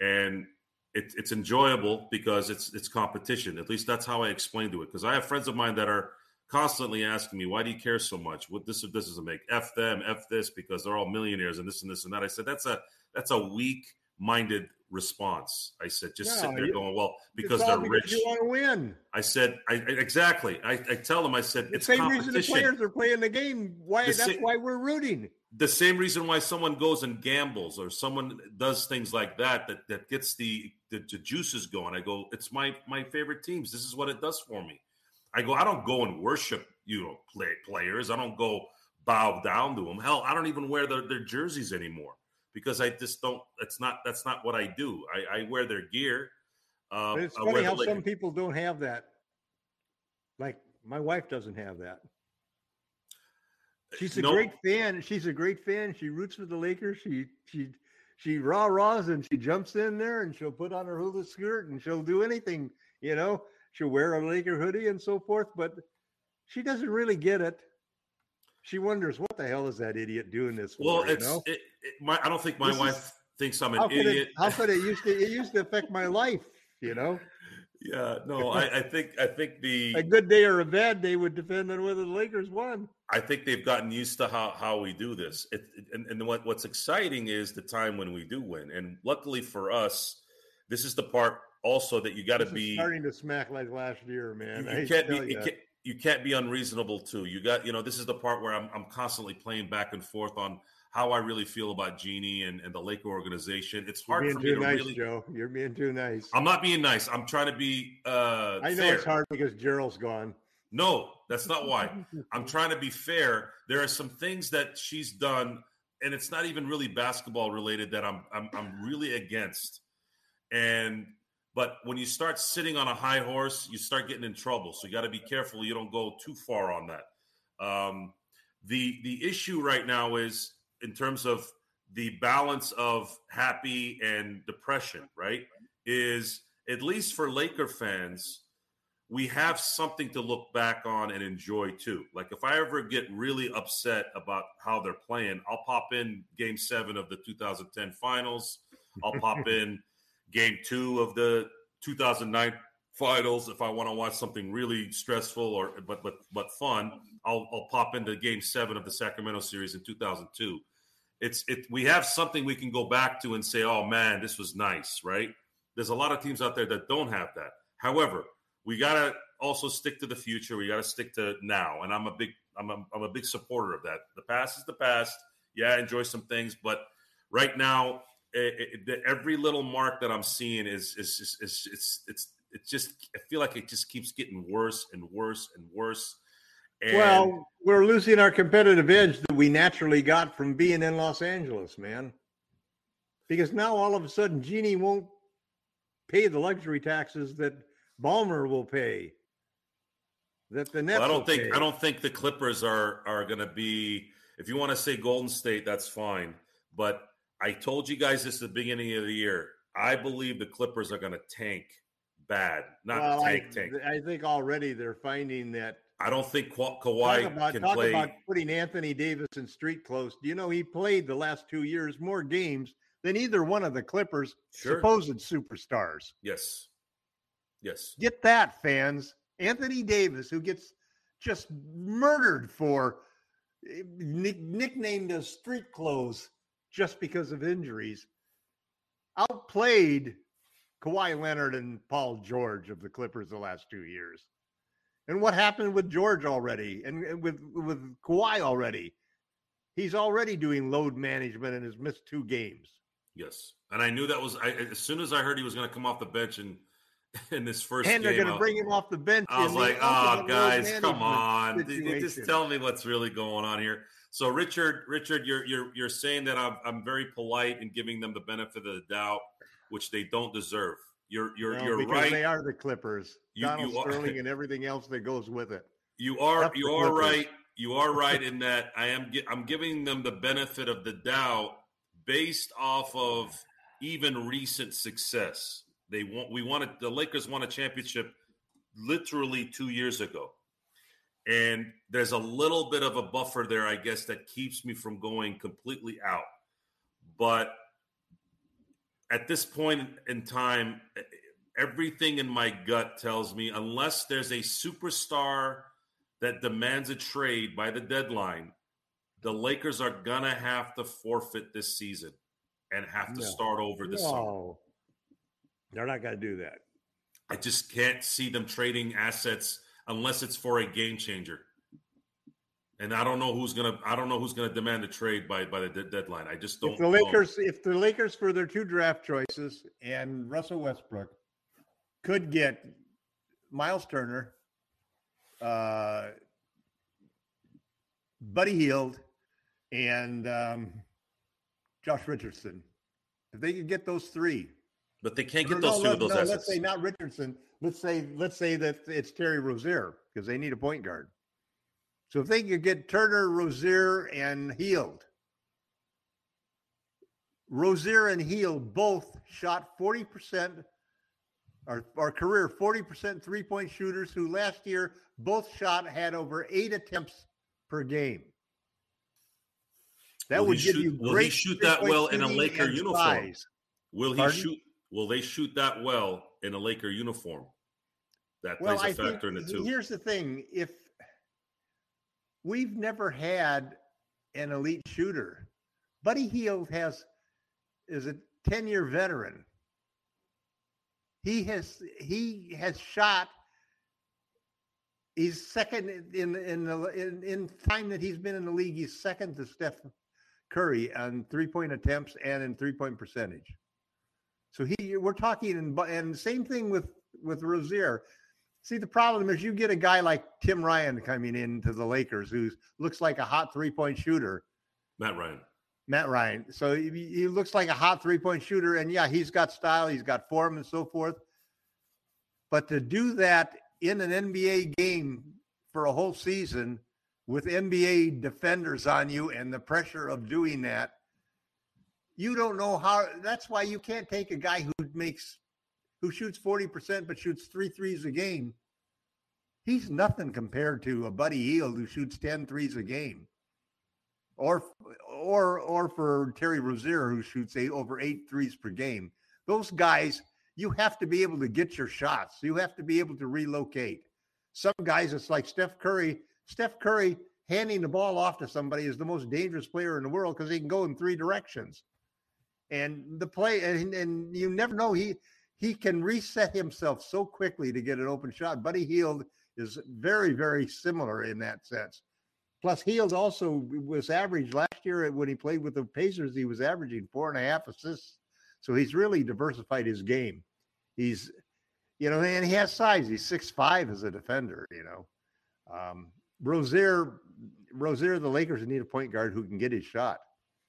And it, it's enjoyable because it's it's competition. At least that's how I explain to it. Because I have friends of mine that are constantly asking me, "Why do you care so much? What this this doesn't make f them, f this because they're all millionaires and this and this and that." I said that's a that's a weak minded response. I said just No, sit there you- going, "Well, because they're because rich." You want to win. I said I, exactly. I, I tell them I said it's The it's same reason the players are playing the game. Why? The that's sa- why we're rooting. the same reason why someone goes and gambles or someone does things like that that that gets the, the the juices going i go it's my my favorite teams this is what it does for me i go i don't go and worship you know play, players i don't go bow down to them hell i don't even wear their, their jerseys anymore because i just don't that's not that's not what i do i, I wear their gear um, But it's I funny how some people don't have that. Like my wife doesn't have that. She's a No. great fan. She's a great fan. She roots for the Lakers. She she she rah rahs and she jumps in there and she'll put on her hula skirt and she'll do anything. You know, she'll wear a Laker hoodie and so forth. But she doesn't really get it. She wonders what the hell is that idiot doing this for? well you it's know? it, it, my, i don't think my This is- wife thinks i'm an idiot it? How could it used to? It used to affect my life. You know. yeah no I, I think i think the a good day or a bad day would depend on whether the Lakers won. I think they've gotten used to how, how we do this. It, and and what, what's exciting is the time when we do win. And luckily for us, this is the part also that you got to be. starting to smack like last year, man. I you can't be. You ya. can't, you can't be unreasonable too. You got. You know, this is the part where I'm I'm constantly playing back and forth on how I really feel about Jeanie and, and the Laker organization. It's You're hard being for me too to nice, really. Joe. You're being too nice. I'm not being nice. I'm trying to be. uh I know fair. it's hard because Gerald's gone. No, that's not why. I'm trying to be fair. There are some things that she's done, and it's not even really basketball related that I'm I'm, I'm really against. And but when you start sitting on a high horse, you start getting in trouble. So you got to be careful you don't go too far on that. Um, the the issue right now is in terms of the balance of happy and depression. Right? Is at least for Laker fans we have something to look back on and enjoy too. Like if I ever get really upset about how they're playing, I'll pop in game seven of the 2010 finals. I'll pop in game two of the 2009 finals if I want to watch something really stressful or but but but fun. I'll I'll pop into game seven of the Sacramento series in 2002. It's it we have something we can go back to and say, oh man, this was nice, right? There's a lot of teams out there that don't have that. However, we got to also stick to the future. We got to stick to now. And I'm a big, I'm a, I'm a big supporter of that. The past is the past. Yeah, enjoy some things, but right now, it, it, the- every little mark that I'm seeing is is is, it's it's it's just. I feel like it just keeps getting worse and worse and worse. And well, we're losing our competitive edge that we naturally got from being in Los Angeles, man. Because now all of a sudden, Jeanie won't pay the luxury taxes that Ballmer will pay. That the Nets. Well, I don't think pay. I don't think the Clippers are are going to be. If you want to say Golden State, that's fine. But I told you guys this at the beginning of the year. I believe the Clippers are going to tank bad, not Well, tank I, tank. I think already they're finding that. I don't think Ka- Talk Kawhi about, can talk play. about putting Anthony Davis in street clothes. Do you know he played the last two years more games than either one of the Clippers' Sure. supposed superstars? Yes, yes. Get that, fans. Anthony Davis, who gets just murdered for eh, nick- nicknamed as street clothes just because of injuries, outplayed Kawhi Leonard and Paul George of the Clippers the last two years. And what happened with George already and with with Kawhi already? He's already doing load management and has missed two games. Yes, and I knew that was I, as soon as I heard he was going to come off the bench and in this first and they're going to bring him off the bench. I was like, oh, guys, come on. Th- Just tell me what's really going on here. So, Richard, Richard, you're you're you're saying that I'm I'm very polite in giving them the benefit of the doubt, which they don't deserve. You're you're No, you're because right. They are the Clippers. You- Donald you are- Sterling and everything else that goes with it. You are you are right. You are right in that I am I'm giving them the benefit of the doubt based off of even recent success. They want we wanted the Lakers won a championship literally 2 years ago. And there's a little bit of a buffer there I guess that keeps me from going completely out. But at this point in time everything in my gut tells me unless there's a superstar that demands a trade by the deadline, the Lakers are gonna have to forfeit this season and have to No. start over this summer. They're not going to do that. I just can't see them trading assets unless it's for a game changer. And I don't know who's gonna. I don't know who's gonna demand a trade by by the de- deadline. I just don't. If the know. Lakers, if the Lakers for their two draft choices and Russell Westbrook could get Miles Turner, uh, Buddy Hield, and um, Josh Richardson, if they could get those three, but they can't No, get those no, two of those no, assets. Let's say not Richardson. Let's say let's say that it's Terry Rozier because they need a point guard. So if they could get Turner, Rozier, and Hield, Rozier and Hield both shot forty percent. Our, our career 40% three point shooters who last year both shot had over eight attempts per game. That Will would give shoot- you will he great shoot that well in a Laker uniform? size. Will he Pardon? shoot? Will they shoot that well in a Laker uniform? That Well, plays a I factor in it too. here's the thing: if we've never had an elite shooter, Buddy Hield has is a ten year veteran. He has he has shot. He's second in in the in, in time that he's been in the league. He's second to Steph Curry on three point attempts and in three point percentage. So he, we're talking, and and same thing with with Rozier. See, the problem is you get a guy like Tim Ryan coming into the Lakers who looks like a hot three point shooter, Matt Ryan. Matt Ryan. So he, he looks like a hot three point shooter, and yeah, he's got style, he's got form, and so forth. But to do that in an NBA game for a whole season with NBA defenders on you and the pressure of doing that, you don't know how. That's why you can't take a guy who makes, who shoots 40% but shoots three threes a game. He's nothing compared to a Buddy Hield who shoots 10 threes a game. Or, or, or for Terry Rozier who shoots eight, over eight threes per game. Those guys, you have to be able to get your shots. You have to be able to relocate. Some guys, it's like Steph Curry. Steph Curry handing the ball off to somebody is the most dangerous player in the world because he can go in three directions. And the play, and, and you never know he he can reset himself so quickly to get an open shot. Buddy Hield is very very similar in that sense. Plus, Hield also was average last year when he played with the Pacers. He was averaging four and a half assists. So he's really diversified his game. He's, you know, and he has size. He's six five as a defender. You know, um, Rozier, Rozier, the Lakers need a point guard who can get his shot,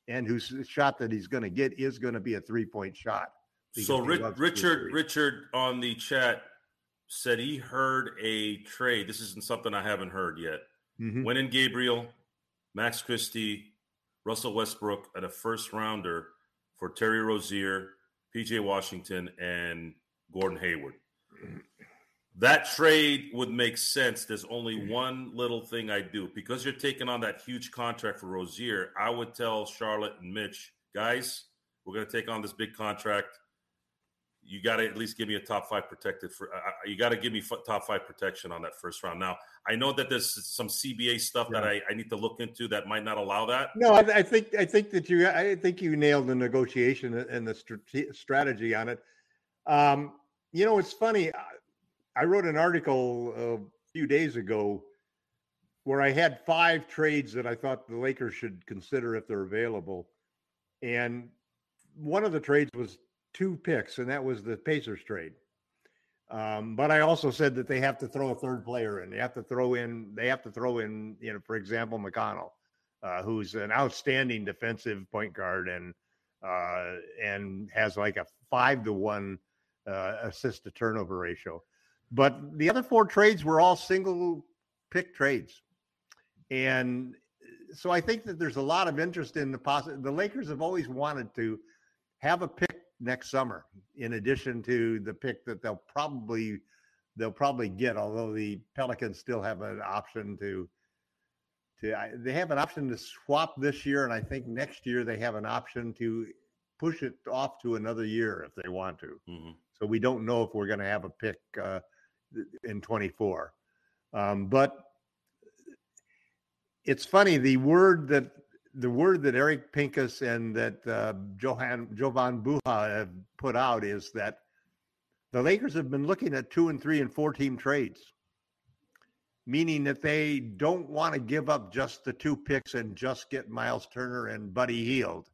and whose shot that he's going to get is going to be a three point shot. So he Ri- loves to Richard. Richard on the chat said he heard a trade. This isn't something I haven't heard yet. Mhm. Wenyen Gabriel, Max Christie, Russell Westbrook at a first rounder for Terry Rozier, PJ Washington, and Gordon Hayward. That trade would make sense. There's only one little thing I do because you're taking on that huge contract for Rozier. I would tell Charlotte and Mitch, guys, we're going to take on this big contract. You got to at least give me a top five protected for. Uh, you got to give me f- top five protection on that first round. Now I know that there's some CBA stuff that I, I need to look into that might not allow that. No, I, I think I think that you I think you nailed the negotiation and the strategy on it. Um, you know, it's funny. I- wrote an article a few days ago where I had five trades that I thought the Lakers should consider if they're available, and one of the trades was two picks, and that was the Pacers trade. Um, but I also said that they have to throw a third player in. They have to throw in. They have to throw in. You know, for example, McConnell uh, who's an outstanding defensive point guard and uh, and has like a five to one uh, assist to turnover ratio. But the other four trades were all single pick trades, and so I think that there's a lot of interest in the possi The Lakers have always wanted to have a pick next summer, in addition to the pick that they'll probably they'll probably get. Although the Pelicans still have an option to to I, they have an option to swap this year, and I think next year they have an option to push it off to another year if they want to. Mhm. So we don't know if we're going to have a pick uh, in 24. Um, but it's funny the word that the word that Eric Pincus and that uh, Johan Jovan Buha have put out is that the Lakers have been looking at two and three and four team trades, meaning that they don't want to give up just the two picks and just get Miles Turner and Buddy Hield.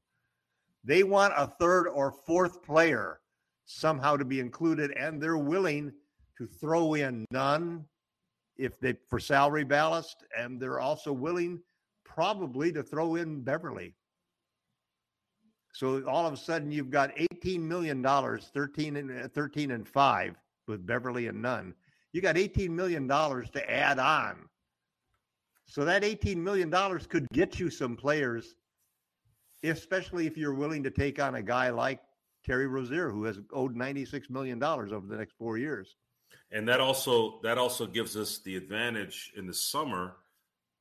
They want a third or fourth player somehow to be included, and they're willing to throw in Nunn if they for salary ballast, and they're also willing probably to throw in Beverley. So all of a sudden you've got 18 million dollars, 13 and uh, 13 and 5 with Beverley and Nunn. You got 18 million dollars to add on. So that 18 million dollars could get you some players especially if you're willing to take on a guy like Terry Rozier who has owed 96 million dollars over the next 4 years. And that also that also gives us the advantage in the summer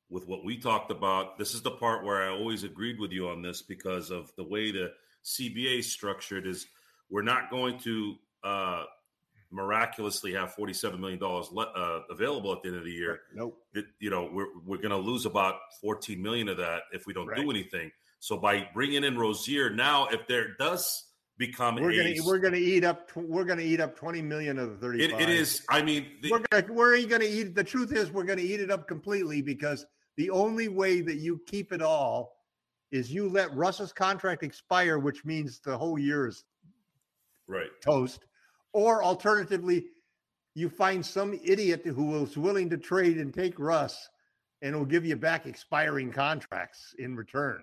with what we talked about. This is the part where i always agreed with you on this because of the way the cba is structured is we're not going to uh miraculously have 47 million dollars le- uh, available at the end of the year. Nope. it, you know we're we're going to lose about 14 million of that if we don't do anything. So by bringing in rozier now if there does become We're going to we're to eat up we're going to eat up 20 million of the 35. it, it is i mean the, we're gonna we're going to eat the truth is we're going to eat it up completely because the only way that you keep it all is you let Russ's contract expire which means the whole year is right toast or alternatively you find some idiot who is willing to trade and take Russ and will give you back expiring contracts in return.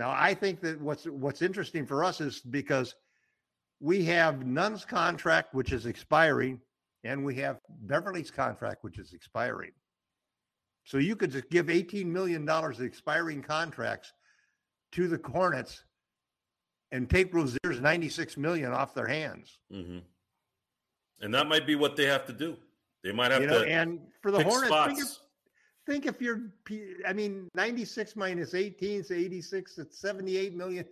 Now, I think that what's what's interesting for us is because we have Nunn's contract, which is expiring, and we have Beverley's contract, which is expiring. So you could just give $18 million of expiring contracts to the Hornets and take Rozier's 96 million off their hands. hmm And that might be what they have to do. They might have You know, to and for the Hornets, think if, you're, I mean, 96 minus 18 is 86, it's 78 million.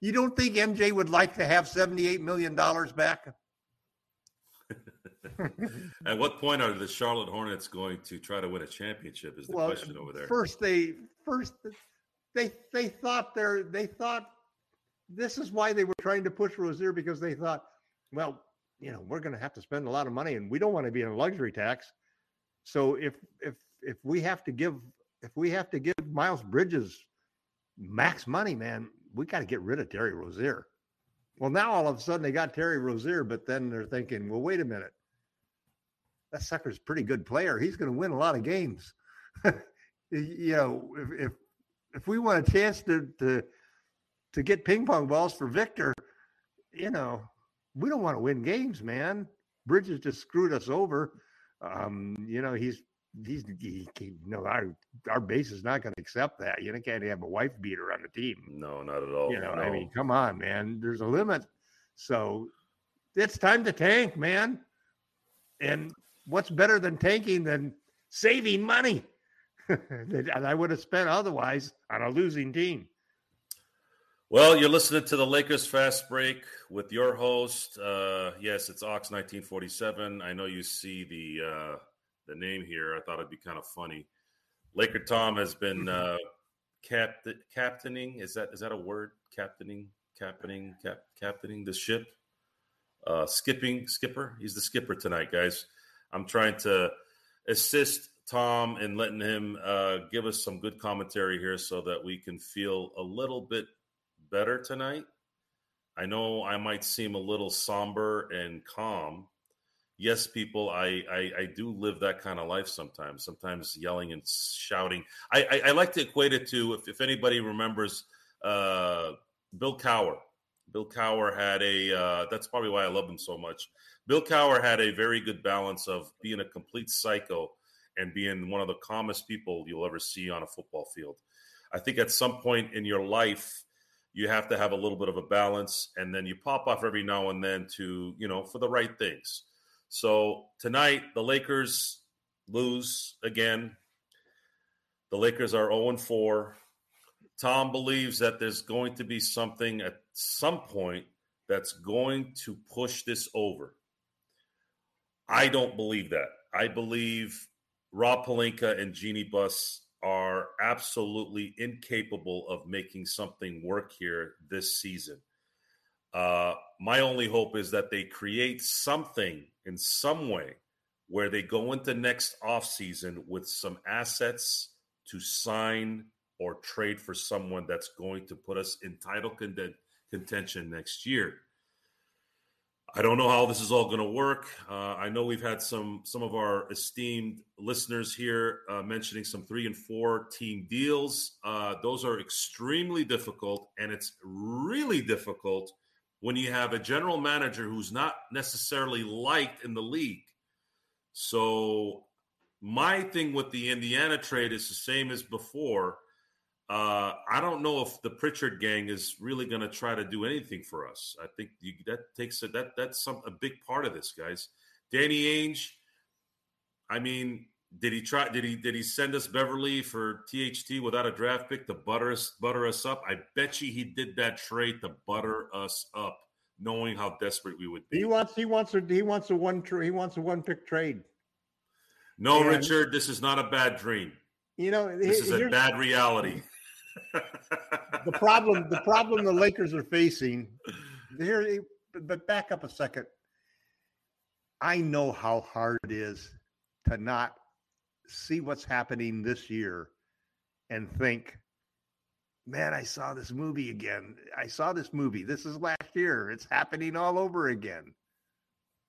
You don't think MJ would like to have 78 million dollars back? At what point are the Charlotte Hornets going to try to win a championship? Is the well, question over there. first they first they they thought they're they thought this is why they were trying to push Rozier because they thought, well, you know, we're going to have to spend a lot of money and we don't want to be in a luxury tax. So if if if we have to give if we have to give Miles Bridges max money, man, we got to get rid of Terry Rozier. Well, now all of a sudden they got Terry Rozier, but then they're thinking, well, wait a minute. That sucker's a pretty good player. He's going to win a lot of games. you know, if, if if we want a chance to to to get ping pong balls for Victor, you know, we don't want to win games, man. Bridges just screwed us over. Um, you know, he's he's he, you know our our base is not going to accept that. You can't have a wife beater on the team. No, not at all. You know, no. I mean, come on, man. There's a limit. So it's time to tank, man. And what's better than tanking than saving money? that I would have spent otherwise on a losing team. Well, you're listening to the Lakers Fast Break with your host. Uh, yes, it's Ox 1947. I know you see the uh, the name here. I thought it'd be kind of funny. Laker Tom has been uh, cap- captaining. Is that is that a word? Captaining, captaining, cap- captaining the ship. Uh, skipping, skipper. He's the skipper tonight, guys. I'm trying to assist Tom and letting him uh, give us some good commentary here so that we can feel a little bit better tonight. I know I might seem a little somber and calm. Yes, people, I, I, I do live that kind of life sometimes. Sometimes yelling and shouting. I, I, I like to equate it to if, if anybody remembers uh, Bill Cowher. Bill Cowher had a. Uh, that's probably why I love him so much. Bill Cowher had a very good balance of being a complete psycho and being one of the calmest people you'll ever see on a football field. I think at some point in your life, you have to have a little bit of a balance, and then you pop off every now and then to you know for the right things. So tonight, the Lakers lose again. The Lakers are 0 4. Tom believes that there's going to be something at some point that's going to push this over. I don't believe that. I believe Rob Pelinka and Jeanie Buss are absolutely incapable of making something work here this season. Uh, my only hope is that they create something in some way where they go into next offseason with some assets to sign or trade for someone that's going to put us in title contention next year. I don't know how this is all going to work. Uh, I know we've had some some of our esteemed listeners here uh, mentioning some three and four team deals. Uh, those are extremely difficult, and it's really difficult when you have a general manager who's not necessarily liked in the league. So my thing with the Indiana trade is the same as before. Uh, I don't know if the Pritchard gang is really going to try to do anything for us. I think you, that takes a, that that's some a big part of this, guys. Danny Ainge, I mean, did he try? Did he did he send us Beverley for THT without a draft pick to butter us butter us up? I bet you he did that trade to butter us up, knowing how desperate we would be. He wants he wants a he wants a one he wants a one pick trade. No, and, Richard, this is not a bad dream. You know, this is a bad reality the problem the problem the Lakers are facing here but back up a second. I know how hard it is to not see what's happening this year and think, man, I saw this movie again. I saw this movie. This is last year. It's happening all over again.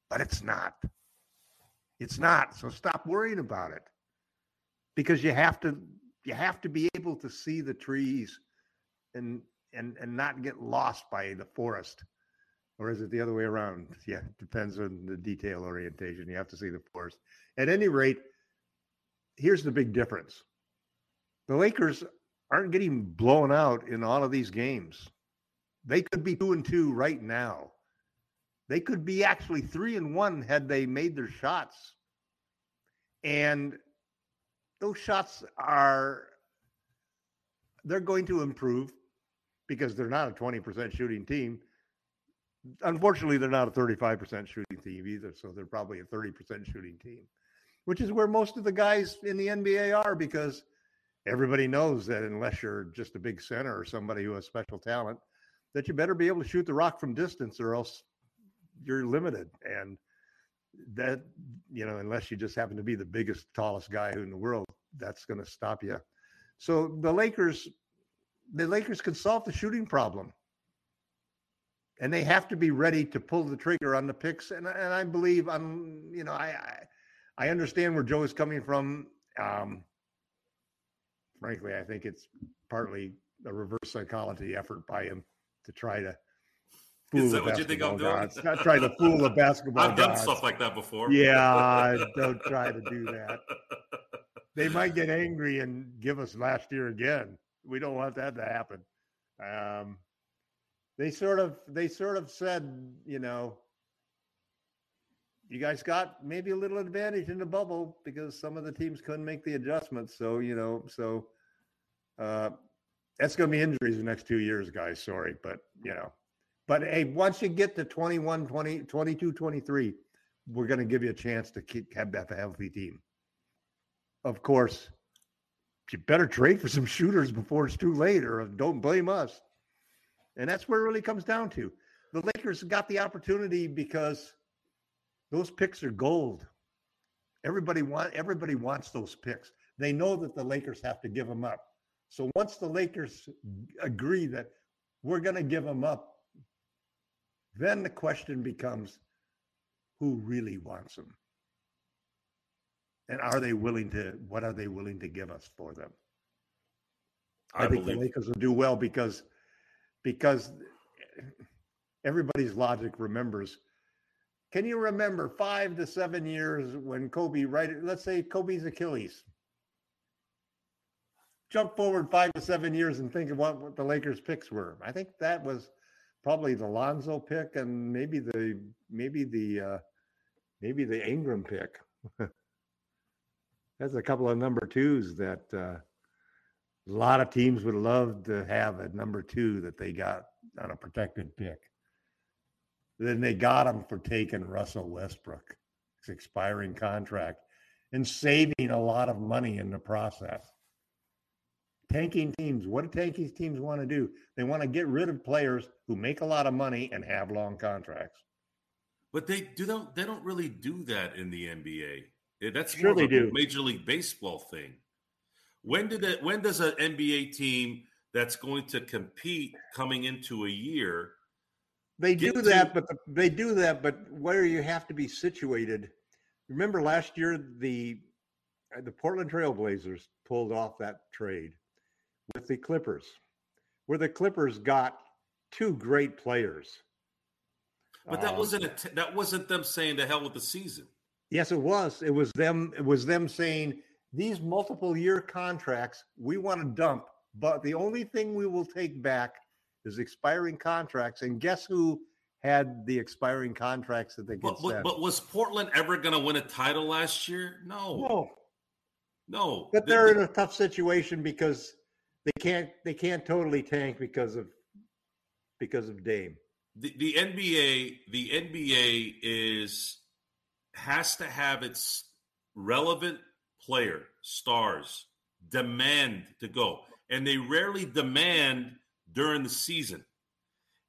But it's not. It's not. So stop worrying about it. Because you have to you have to be able to see the trees and and and not get lost by the forest or is it the other way around yeah depends on the detail orientation you have to see the forest at any rate here's the big difference. The lakers aren't getting blown out in all of these games. They could be two and two right now. They could be actually three and one had they made their shots. And those shots are they're going to improve because they're not a 20% shooting team. Unfortunately, they're not a 35% shooting team either, so they're probably a 30% shooting team, which is where most of the guys in the NBA are because everybody knows that unless you're just a big center or somebody who has special talent, that you better be able to shoot the rock from distance or else you're limited. And that you know unless you just happen to be the biggest tallest guy in the world that's going to stop you so the lakers the lakers can solve the shooting problem. And they have to be ready to pull the trigger on the picks. And, and i believe i'm you know I, I i understand where joe is coming from um frankly i think it's partly a reverse psychology effort by him to try to fool Is the that what you think I'm basketball doing? gods. Not trying to fool the basketball I've done gods. stuff like that before. Yeah, don't try to do that. They might get angry and give us last year again. We don't want that to happen. Um, they sort of they sort of said, you know, you guys got maybe a little advantage in the bubble because some of the teams couldn't make the adjustments. So, you know, so uh that's going to be injuries the next two years, guys. Sorry, but you know, but hey, once you get to 21, 20, 22, 23, we're going to give you a chance to keep have that healthy team. Of course, you better trade for some shooters before it's too late, or don't blame us. And that's where it really comes down to. The Lakers got the opportunity because those picks are gold. Everybody want everybody wants those picks. They know that the Lakers have to give them up. So once the Lakers agree that we're going to give them up, then the question becomes who really wants them? And are they willing to what are they willing to give us for them? I, I think the Lakers will do well because because everybody's logic remembers. Can you remember five to seven years when Kobe right? Let's say Kobe's Achilles. Jump forward five to seven years and think of what, what the Lakers picks were. I think that was probably the Lonzo pick and maybe the maybe the uh, maybe the Ingram pick. That's a couple of number twos that uh, a lot of teams would love to have at number two that they got on a protected pick. Then they got him for taking Russell Westbrook, his expiring contract, and saving a lot of money in the process. Tanking teams, what do tanking teams want to do? They want to get rid of players who make a lot of money and have long contracts. But they do don't they don't really do that in the NBA. That's Sure they a do. Major League Baseball thing. When did it when does an NBA team that's going to compete coming into a year They do that, to- but the, they do that, but where you have to be situated. Remember last year, the uh, the Portland Trailblazers pulled off that trade with the Clippers, where the Clippers got two great players. But that Um, wasn't a t- that wasn't them saying to hell with the season. Yes, it was. It was them. It was them saying these multiple year contracts we want to dump, but the only thing we will take back is expiring contracts. And guess who had the expiring contracts that they could But, but, but was Portland ever going to win a title last year? No, no, no. but The- they're in a tough situation because they can't they can't totally tank because of because of Dame. the, the NBA the NBA is has to have its relevant player stars demand to go and they rarely demand during the season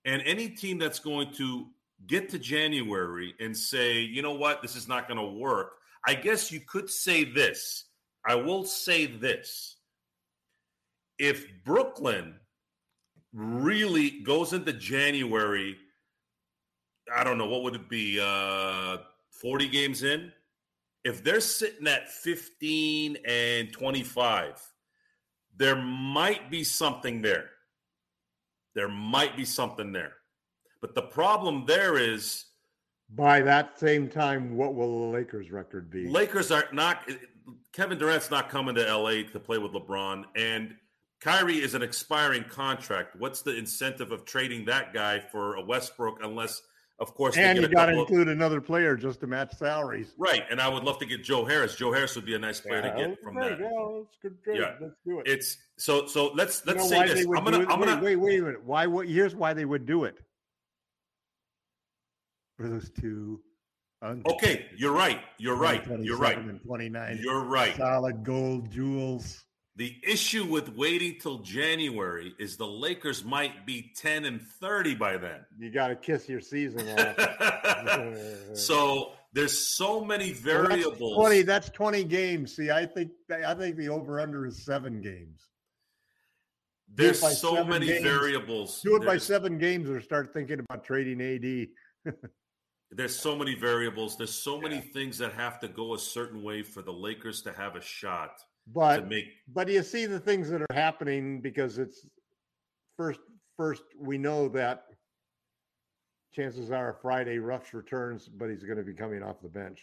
and any team that's going to get to January and say you know what this is not going to work I guess you could say this I will say this if Brooklyn really goes into January, I don't know what would it be, uh, 40 games in. If they're sitting at 15 and 25, there might be something there. There might be something there. But the problem there is By that same time, what will the Lakers record be? Lakers are not Kevin Durant's not coming to LA to play with LeBron and Kyrie is an expiring contract. What's the incentive of trading that guy for a Westbrook unless of course and you got to couple of- include another player just to match salaries. Right, and I would love to get Joe Harris. Joe Harris would be a nice player to Yeah, get from great. that. Yeah, that's good. Yeah. Let's do it. It's so so let's let's know say this. I'm gonna? I'm gonna wait, wait, wait a minute. Why? What? Here's why they would do it. For those two. Okay, you're right. You're right. You're right. 27 And 29. You're right. Solid gold jewels. The issue with waiting till January is the Lakers might be 10 and 30 by then. You got to kiss your season off. so there's so many Well, that's variables. Twenty. That's twenty games. See, I think I think the over under is seven games. There's so many games. variables. Do it by seven games, or start thinking about trading AD. There's so many variables. There's so many things that have to go a certain way for the Lakers to have a shot But make. but you see the things that are happening because it's first first we know that chances are Friday Ruffs returns, but he's going to be coming off the bench.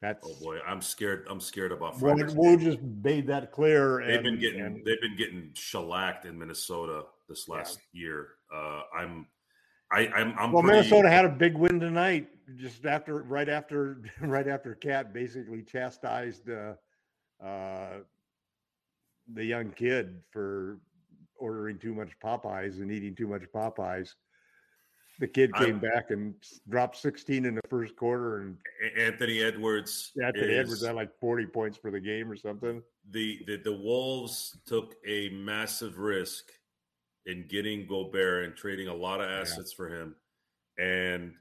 That's Oh boy, I'm scared. I'm scared about Woj game. just made that clear. They've and- been getting and- they've been getting shellacked in Minnesota this last year. Uh, I'm I, I'm I'm well, pretty, Minnesota had a big win tonight, just after, right after, right after KAT basically chastised uh, uh, the young kid for ordering too much Popeyes and eating too much Popeyes. The kid came back and dropped 16 in the first quarter, and Anthony Edwards. Anthony Edwards had like 40 points for the game or something. the, the the Wolves took a massive risk in getting Gobert and trading a lot of assets for him, and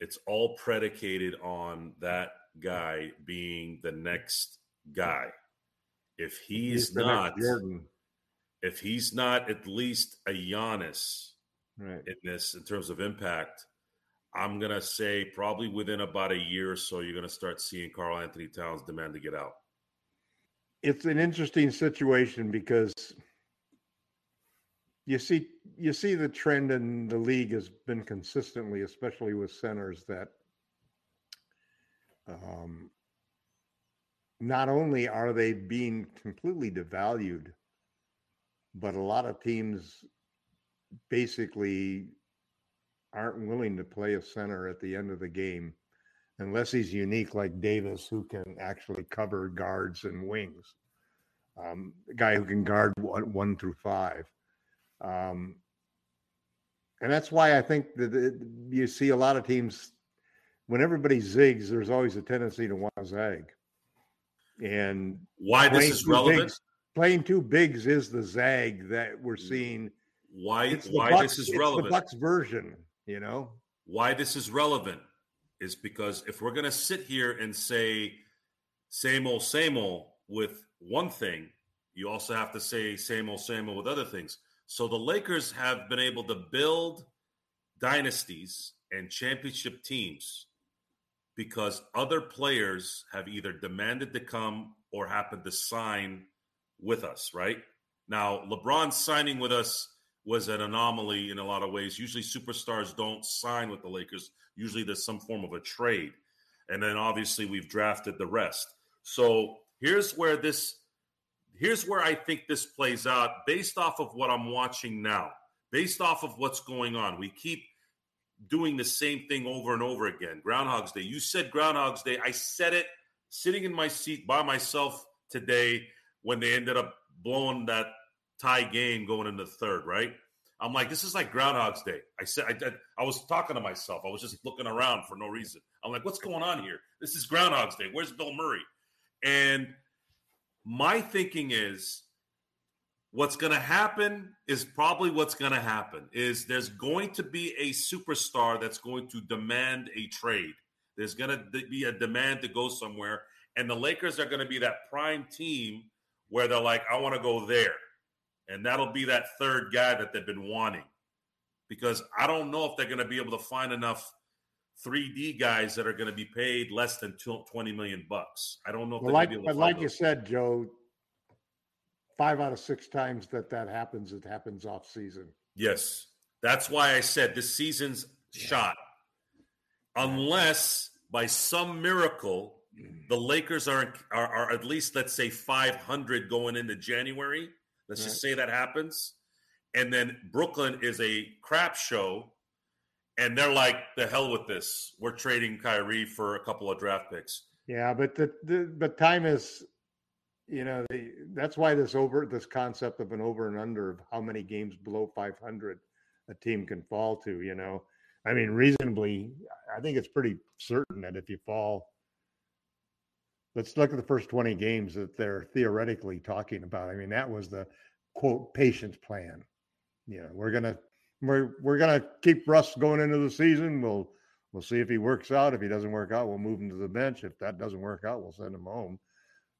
it's all predicated on that guy being the next guy. If he He's next not, Jordan, if he's not at least a Giannis right? in this in terms of impact, I'm gonna say probably within about a year or so, you're gonna start seeing Karl-Anthony Towns demand to get out. it's an interesting situation because you see you see the trend in the league has been consistently, especially with centers, that um, not only are they being completely devalued, but a lot of teams basically aren't willing to play a center at the end of the game unless he's unique like Davis, who can actually cover guards and wings. Um, a guy who can guard one, one through five. Um, and that's why I think that it, you see a lot of teams, when everybody zigs, there's always a tendency to want to zag. And Why this is relevant? bigs- playing two bigs is the zag that we're mm. seeing. Why It's why Bucks- this is it's relevant? The Bucks version, you know. why this is relevant is because if we're going to sit here and say same old same old with one thing you also have to say same old same old with other things so the lakers have been able to build dynasties and championship teams because other players have either demanded to come or happened to sign with us right now lebron signing with us was an anomaly in a lot of ways. Usually, superstars don't sign with the Lakers. Usually, there's some form of a trade. And then obviously, we've drafted the rest. So here's where this, here's where I think this plays out based off of what I'm watching now, based off of what's going on. We keep doing the same thing over and over again. Groundhog's Day. You said Groundhog's Day. I said it sitting in my seat by myself today when they ended up blowing that tie game going into the third, right? I'm like, this is like Groundhog's Day. I said, I, did- I was talking to myself. I was just looking around for no reason. I'm like, what's going on here? This is Groundhog's Day. Where's Bill Murray? And my thinking is, what's going to happen is probably what's going to happen is there's going to be a superstar that's going to demand a trade. There's going to be a demand to go somewhere, and the Lakers are going to be that prime team where they're like, I want to go there. And that'll be that third guy that they've been wanting. Because I don't know if they're going to be able to find enough 3D guys that are going to be paid less than 20 million bucks. I don't know if Well, like, going to be able but like you said, Joe, five out of six times that that happens, it happens off season. Yes. That's why I said this season's shot. Unless by some miracle the Lakers are, are are at least let's say 500 going into January. Let's just say that happens. And then Brooklyn is a crap show and they're like the hell with this. We're trading Kyrie for a couple of draft picks. Yeah, but the, the but time is, you know, the, that's why this over this concept of an over and under of how many games below 500 a team can fall to. You know, I mean, reasonably, I think it's pretty certain that if you fall, let's look at the first 20 games that they're theoretically talking about. I mean, that was the quote patience plan. You know, we're gonna we're we're gonna keep Russ going into the season. We'll we'll see if he works out. If he doesn't work out, we'll move him to the bench. If that doesn't work out, we'll send him home.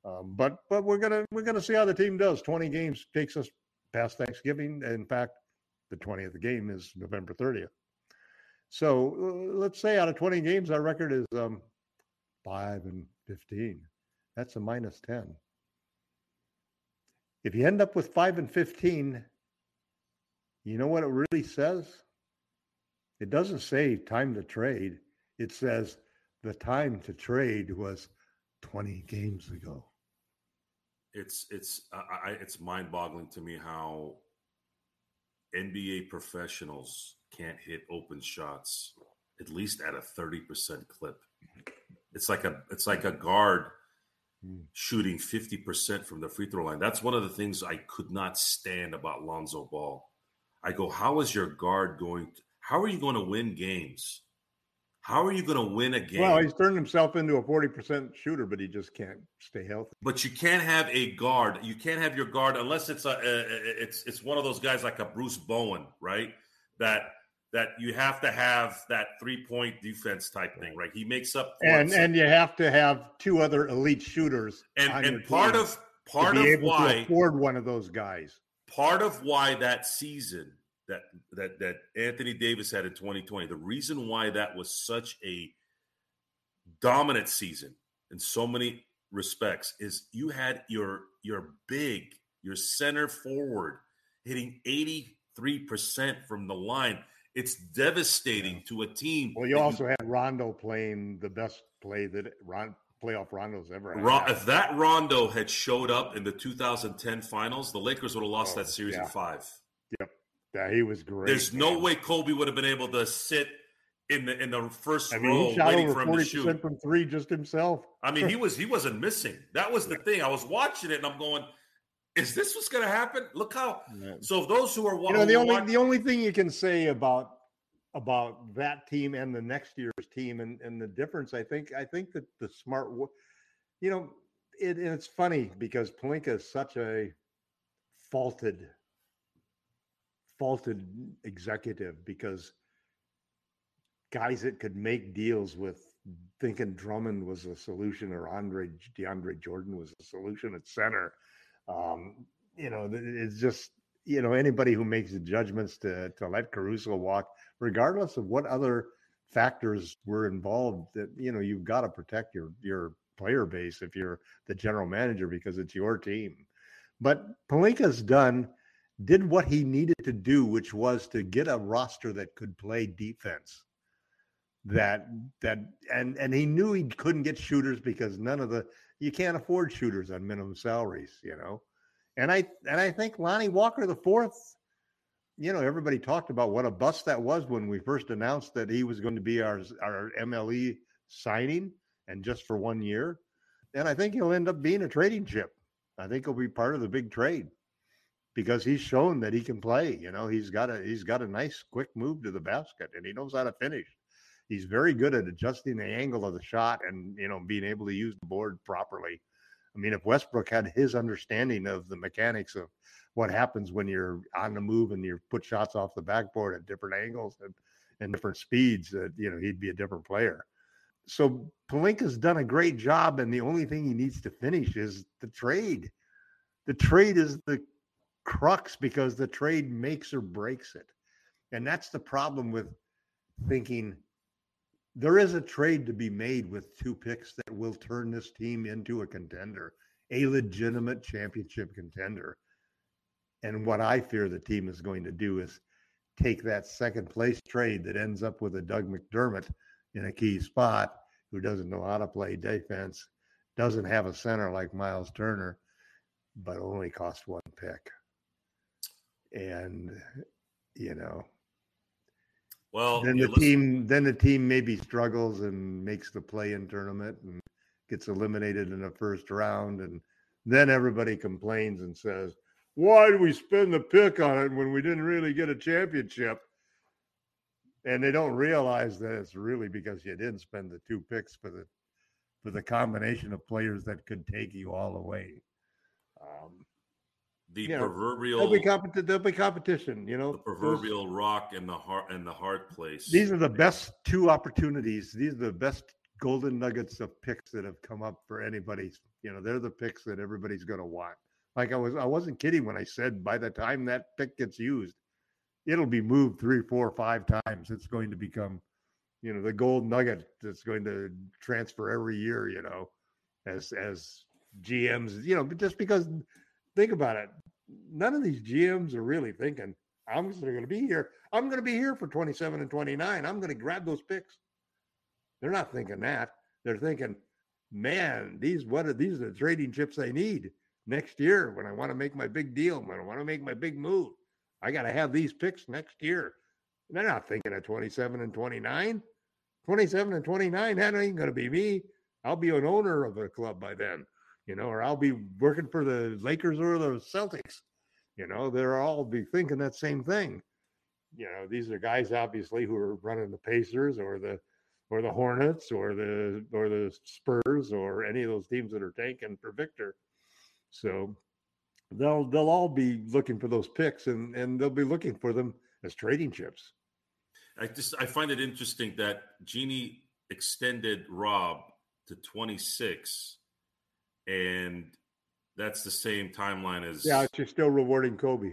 Um, but but we're gonna we're gonna see how the team does. 20 games takes us past Thanksgiving. In fact, the 20th game is November 30th. So uh, let's say out of 20 games, our record is um, five and 15. That's a minus 10. If you end up with five and 15, you know what it really says? It doesn't say time to trade. It says the time to trade was 20 games ago. It's it's I, it's mind boggling to me how NBA professionals can't hit open shots at least at a 30% clip. It's like a it's like a guard hmm. shooting 50% from the free throw line. That's one of the things I could not stand about Lonzo Ball. I go, how is your guard going to, how are you going to win games? How are you going to win a game? Well, he's turned himself into a 40% shooter, but he just can't stay healthy. But you can't have a guard. You can't have your guard unless it's a, a it's it's one of those guys like a Bruce Bowen, right? That that you have to have that three point defense type thing, right? He makes up and and you have to have two other elite shooters. And and part of part of able why to afford one of those guys. part of why that season that that that Anthony Davis had in 2020, the reason why that was such a dominant season in so many respects is you had your your big, your center forward hitting 83% from the line. It's devastating to a team. Well, you also had Rondo playing the best play that Ron, playoff Rondo's ever had. If that Rondo had showed up in the 2010 finals, the Lakers would have lost Oh, that series yeah. in five. Yep. Yeah, he was great. There's no way Kobe would have been able to sit in the in the first I mean, row he shot waiting for him to shoot. from three just himself. I mean, he was he wasn't missing. That was the thing. I was watching it and I'm going, "Is this what's going to happen?" Look how. So those who are wa- You know, the only watch- the only thing you can say about about that team and the next year's team and and the difference, I think, I think that the smart, you know, it it's funny because Pelinka is such a faulted, faulted executive because guys that could make deals with thinking Drummond was a solution or Andre DeAndre Jordan was a solution at center. Um, you know, it's just you know anybody who makes the judgments to to let Caruso walk, regardless of what other factors were involved. That you know you've got to protect your your player base if you're the general manager because it's your team. But Pelinka's done did what he needed to do, which was to get a roster that could play defense. That that and and he knew he couldn't get shooters because none of the you can't afford shooters on minimum salaries, you know. And I and I think Lonnie Walker the fourth, you know, everybody talked about what a bust that was when we first announced that he was going to be our our MLE signing and just for one year. And I think he'll end up being a trading chip. I think he'll be part of the big trade because he's shown that he can play. You know, he's got a he's got a nice quick move to the basket and he knows how to finish. He's very good at adjusting the angle of the shot and you know being able to use the board properly. I mean, if Westbrook had his understanding of the mechanics of what happens when you're on the move and you put shots off the backboard at different angles and, and different speeds, that you know he'd be a different player. So Pelinka's done a great job, and the only thing he needs to finish is the trade. The trade is the crux because the trade makes or breaks it, and that's the problem with thinking there is a trade to be made with two picks that will turn this team into a contender, a legitimate championship contender. And what I fear the team is going to do is take that second place trade that ends up with a Doug McDermott in a key spot who doesn't know how to play defense, doesn't have a center like Myles Turner, but only cost one pick. And, you know, well, then the listen- team then the team maybe struggles and makes the play in tournament and gets eliminated in the first round and then everybody complains and says why did we spend the pick on it when we didn't really get a championship? And they don't realize that it's really because you didn't spend the two picks for the for the combination of players that could take you all the way. Um, the you know, proverbial there'll be, competi- there'll be competition you know the proverbial rock and the heart and the hard place. These are the best two opportunities. These are the best golden nuggets of picks that have come up for anybody. You know, they're the picks that everybody's going to want. Like I was, I wasn't kidding when I said by the time that pick gets used, it'll be moved three, four, five times. It's going to become, you know, the gold nugget that's going to transfer every year. You know, as as GMs, you know, just because think about it, none of these GMs are really thinking I'm going to be here. I'm going to be here for 27 and 29. I'm going to grab those picks. They're not thinking that. They're thinking, man, these what are these are the trading chips I need next year when I want to make my big deal, when I want to make my big move. I got to have these picks next year. They're not thinking of 27 and 29. 27 and 29, that ain't going to be me. I'll be an owner of a club by then, you know, or I'll be working for the Lakers or the Celtics. You know, they're all be thinking that same thing. You know, these are guys obviously who are running the Pacers or the or the Hornets or the or the Spurs or any of those teams that are tanking for Victor. So they'll they'll all be looking for those picks and and they'll be looking for them as trading chips. I just I find it interesting that Jeanie extended Rob to 26, and that's the same timeline as yeah. She's still rewarding Kobe.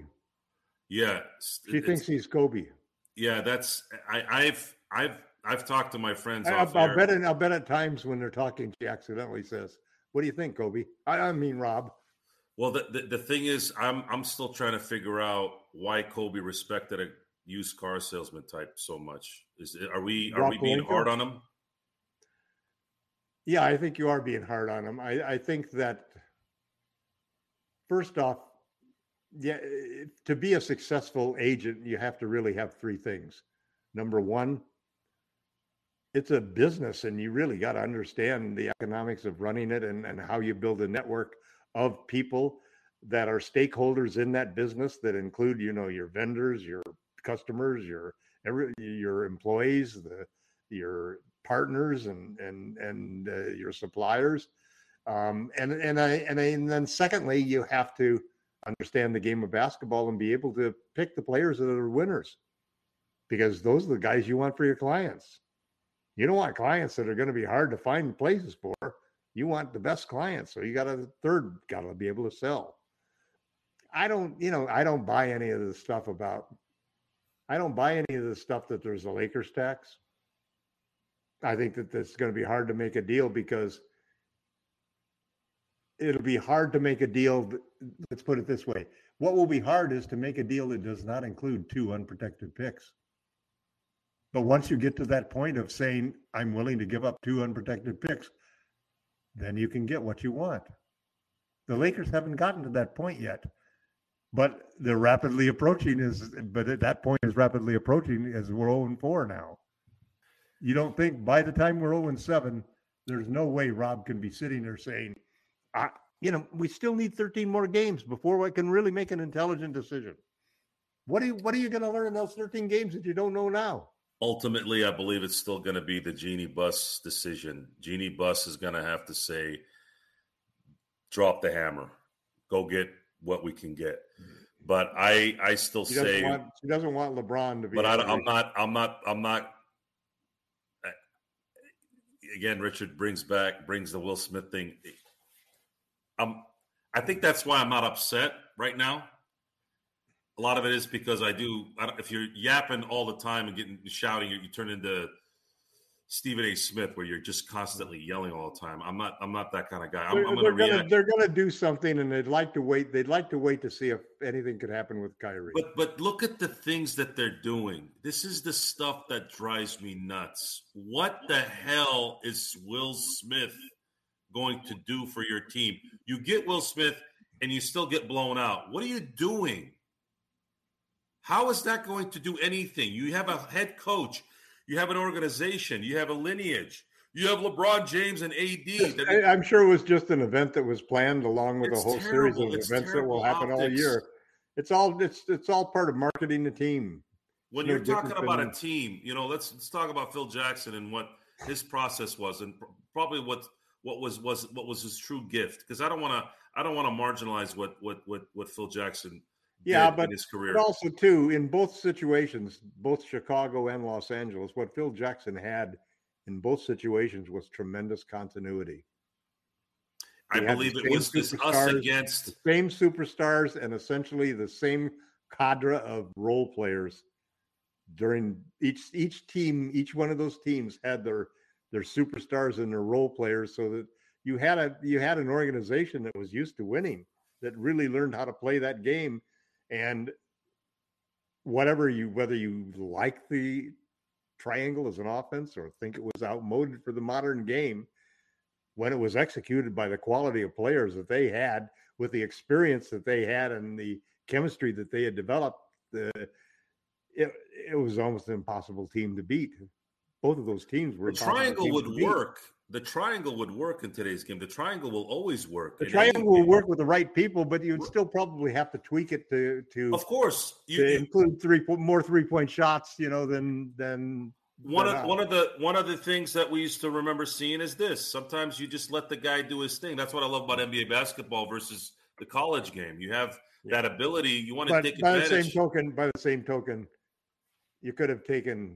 Yeah, she thinks he's Kobe. Yeah, that's I, I've I've I've talked to my friends. I, will bet. I'll bet at times when they're talking, she accidentally says, "What do you think, Kobe?" I, I mean, Rob. Well, the, the, the thing is, I'm I'm still trying to figure out why Kobe respected a used car salesman type so much. Is are we are Rob we being hard on him? Yeah, I think you are being hard on him. I, I think that first off, yeah, to be a successful agent, you have to really have three things. Number one, it's a business and you really got to understand the economics of running it and, and how you build a network of people that are stakeholders in that business that include, you know, your vendors, your customers, your every your employees, the your partners and and and uh, your suppliers. Um, and and I and, I, and then secondly, you have to understand the game of basketball and be able to pick the players that are winners, because those are the guys you want for your clients. You don't want clients that are going to be hard to find places for. You want the best clients, so you got a third got to be able to sell. I don't, you know, I don't buy any of the stuff about. I don't buy any of the stuff that there's a Lakers tax. I think that it's going to be hard to make a deal because it'll be hard to make a deal. Let's put it this way: what will be hard is to make a deal that does not include two unprotected picks. But once you get to that point of saying, I'm willing to give up two unprotected picks, then you can get what you want. The Lakers haven't gotten to that point yet, but they're rapidly approaching. Is but at that point is rapidly approaching as we're 0 and 4 now. You don't think by the time we're 0 and 7, there's no way Rob can be sitting there saying, I, you know, we still need 13 more games before I can really make an intelligent decision. What are you, what are you going to learn in those 13 games that you don't know now? ultimately, I believe it's still going to be the Jeanie Buss decision. Jeanie Buss is going to have to say, drop the hammer, go get what we can get. But I, I still she say want, she doesn't want LeBron to be. But I, am not, I'm not, I'm not. Again, Richard brings back brings the Will Smith thing. I'm, I think that's why I'm not upset right now a lot of it is because I do. I if you're yapping all the time and getting shouting, you, you turn into Stephen A. Smith, where you're just constantly yelling all the time. I'm not. I'm not that kind of guy. I'm, they're, I'm gonna they're gonna, they're gonna do something, and they'd like to wait. They'd like to wait to see if anything could happen with Kyrie. But but look at the things that they're doing. This is the stuff that drives me nuts. What the hell is Will Smith going to do for your team? You get Will Smith, and you still get blown out. What are you doing? How is that going to do anything? You have a head coach, you have an organization, you have a lineage. You have LeBron James and AD. I, am sure it was just an event that was planned along with a whole terrible. series of it's events that will happen optics. all year. It's all it's it's all part of marketing the team. When you're talking about a team, you know, let's let's talk about Phil Jackson and what his process was, and probably what what was was what was his true gift. Because I don't want to I don't want to marginalize what what what what Phil Jackson yeah, but, but also too in both situations, both Chicago and Los Angeles, what Phil Jackson had in both situations was tremendous continuity. I believe it was this us against the same superstars and essentially the same cadre of role players during each each team. Each one of those teams had their their superstars and their role players, so that you had a you had an organization that was used to winning, that really learned how to play that game and whatever you whether you like the triangle as an offense or think it was outmoded for the modern game when it was executed by the quality of players that they had with the experience that they had and the chemistry that they had developed the it, it was almost an impossible team to beat. Both of those teams were the triangle would work the triangle would work in today's game. The triangle will always work. The triangle will work with the right people, but you'd still probably have to tweak it to to. Of course, you, to include three more three point shots. You know, than than one of one of the one of the things that we used to remember seeing is this. Sometimes you just let the guy do his thing. That's what I love about NBA basketball versus the college game. You have that ability. You want to but take by advantage. the same token, by the same token, you could have taken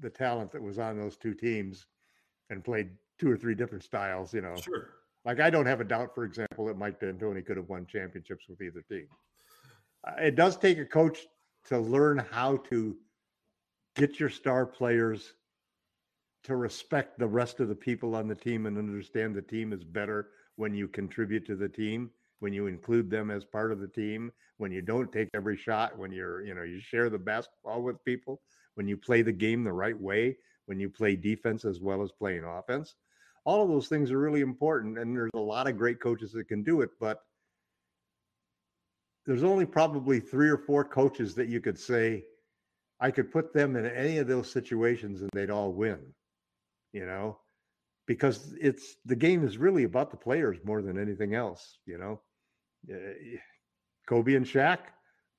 the talent that was on those two teams and played two or three different styles, you know. Sure. Like I don't have a doubt, for example, that Mike D'Antoni could have won championships with either team. Uh, it does take a coach to learn how to get your star players to respect the rest of the people on the team and understand the team is better when you contribute to the team, when you include them as part of the team, when you don't take every shot, when you're, you know, you share the basketball with people, when you play the game the right way, when you play defense as well as playing offense. All of those things are really important and there's a lot of great coaches that can do it but there's only probably three or four coaches that you could say i could put them in any of those situations and they'd all win you know? Because it's the game is really about the players more than anything else you know? Eh, kobe and Shaq,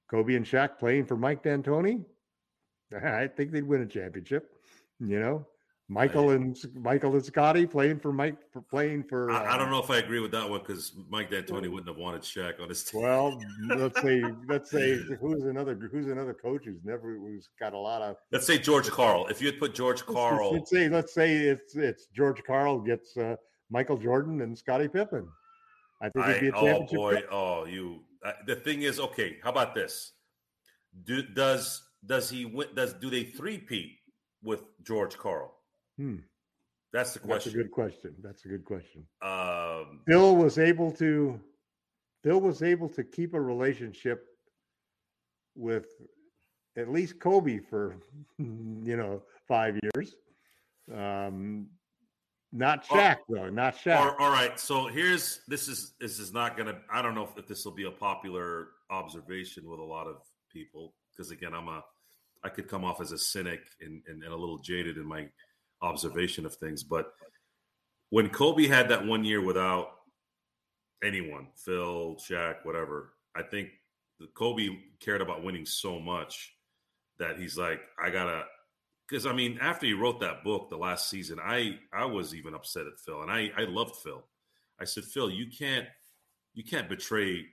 kobe and Shaq playing for mike d'antoni i think they'd win a championship you know Michael and Michael and Scottie playing for Mike for playing for. Uh, I, I, don't uh, know if I agree with that one because Mike D'Antoni wouldn't have wanted Shaq on his team. Well, let's say let's say who's another who's another coach who's never who's got a lot of. Let's say George Karl. If you had put George Karl, let's, say let's say it's it's George Karl gets uh, Michael Jordan and Scottie Pippen. I think it'd be a championship. Oh boy! Oh, you. Uh, the thing is, okay. How about this? Do, does does he win? Does do they three peat with George Karl? Hmm. That's the question. That's a good question. That's a good question. Um, Bill was able to. Bill was able to keep a relationship with at least Kobe for you know five years. Um, not Shaq oh, though. Not Shaq. All, all right. So here's this is this is not gonna. I don't know if, if this will be a popular observation with a lot of people because again, I'm a. I could come off as a cynic and, and, and a little jaded in my observation of things. But when Kobe had that one year without anyone, Phil, Shaq, whatever, I think Kobe cared about winning so much that he's like, I gotta. Because I mean, after he wrote that book the last season, I I was even upset at Phil, and I I loved Phil. I said, Phil, you can't you can't betray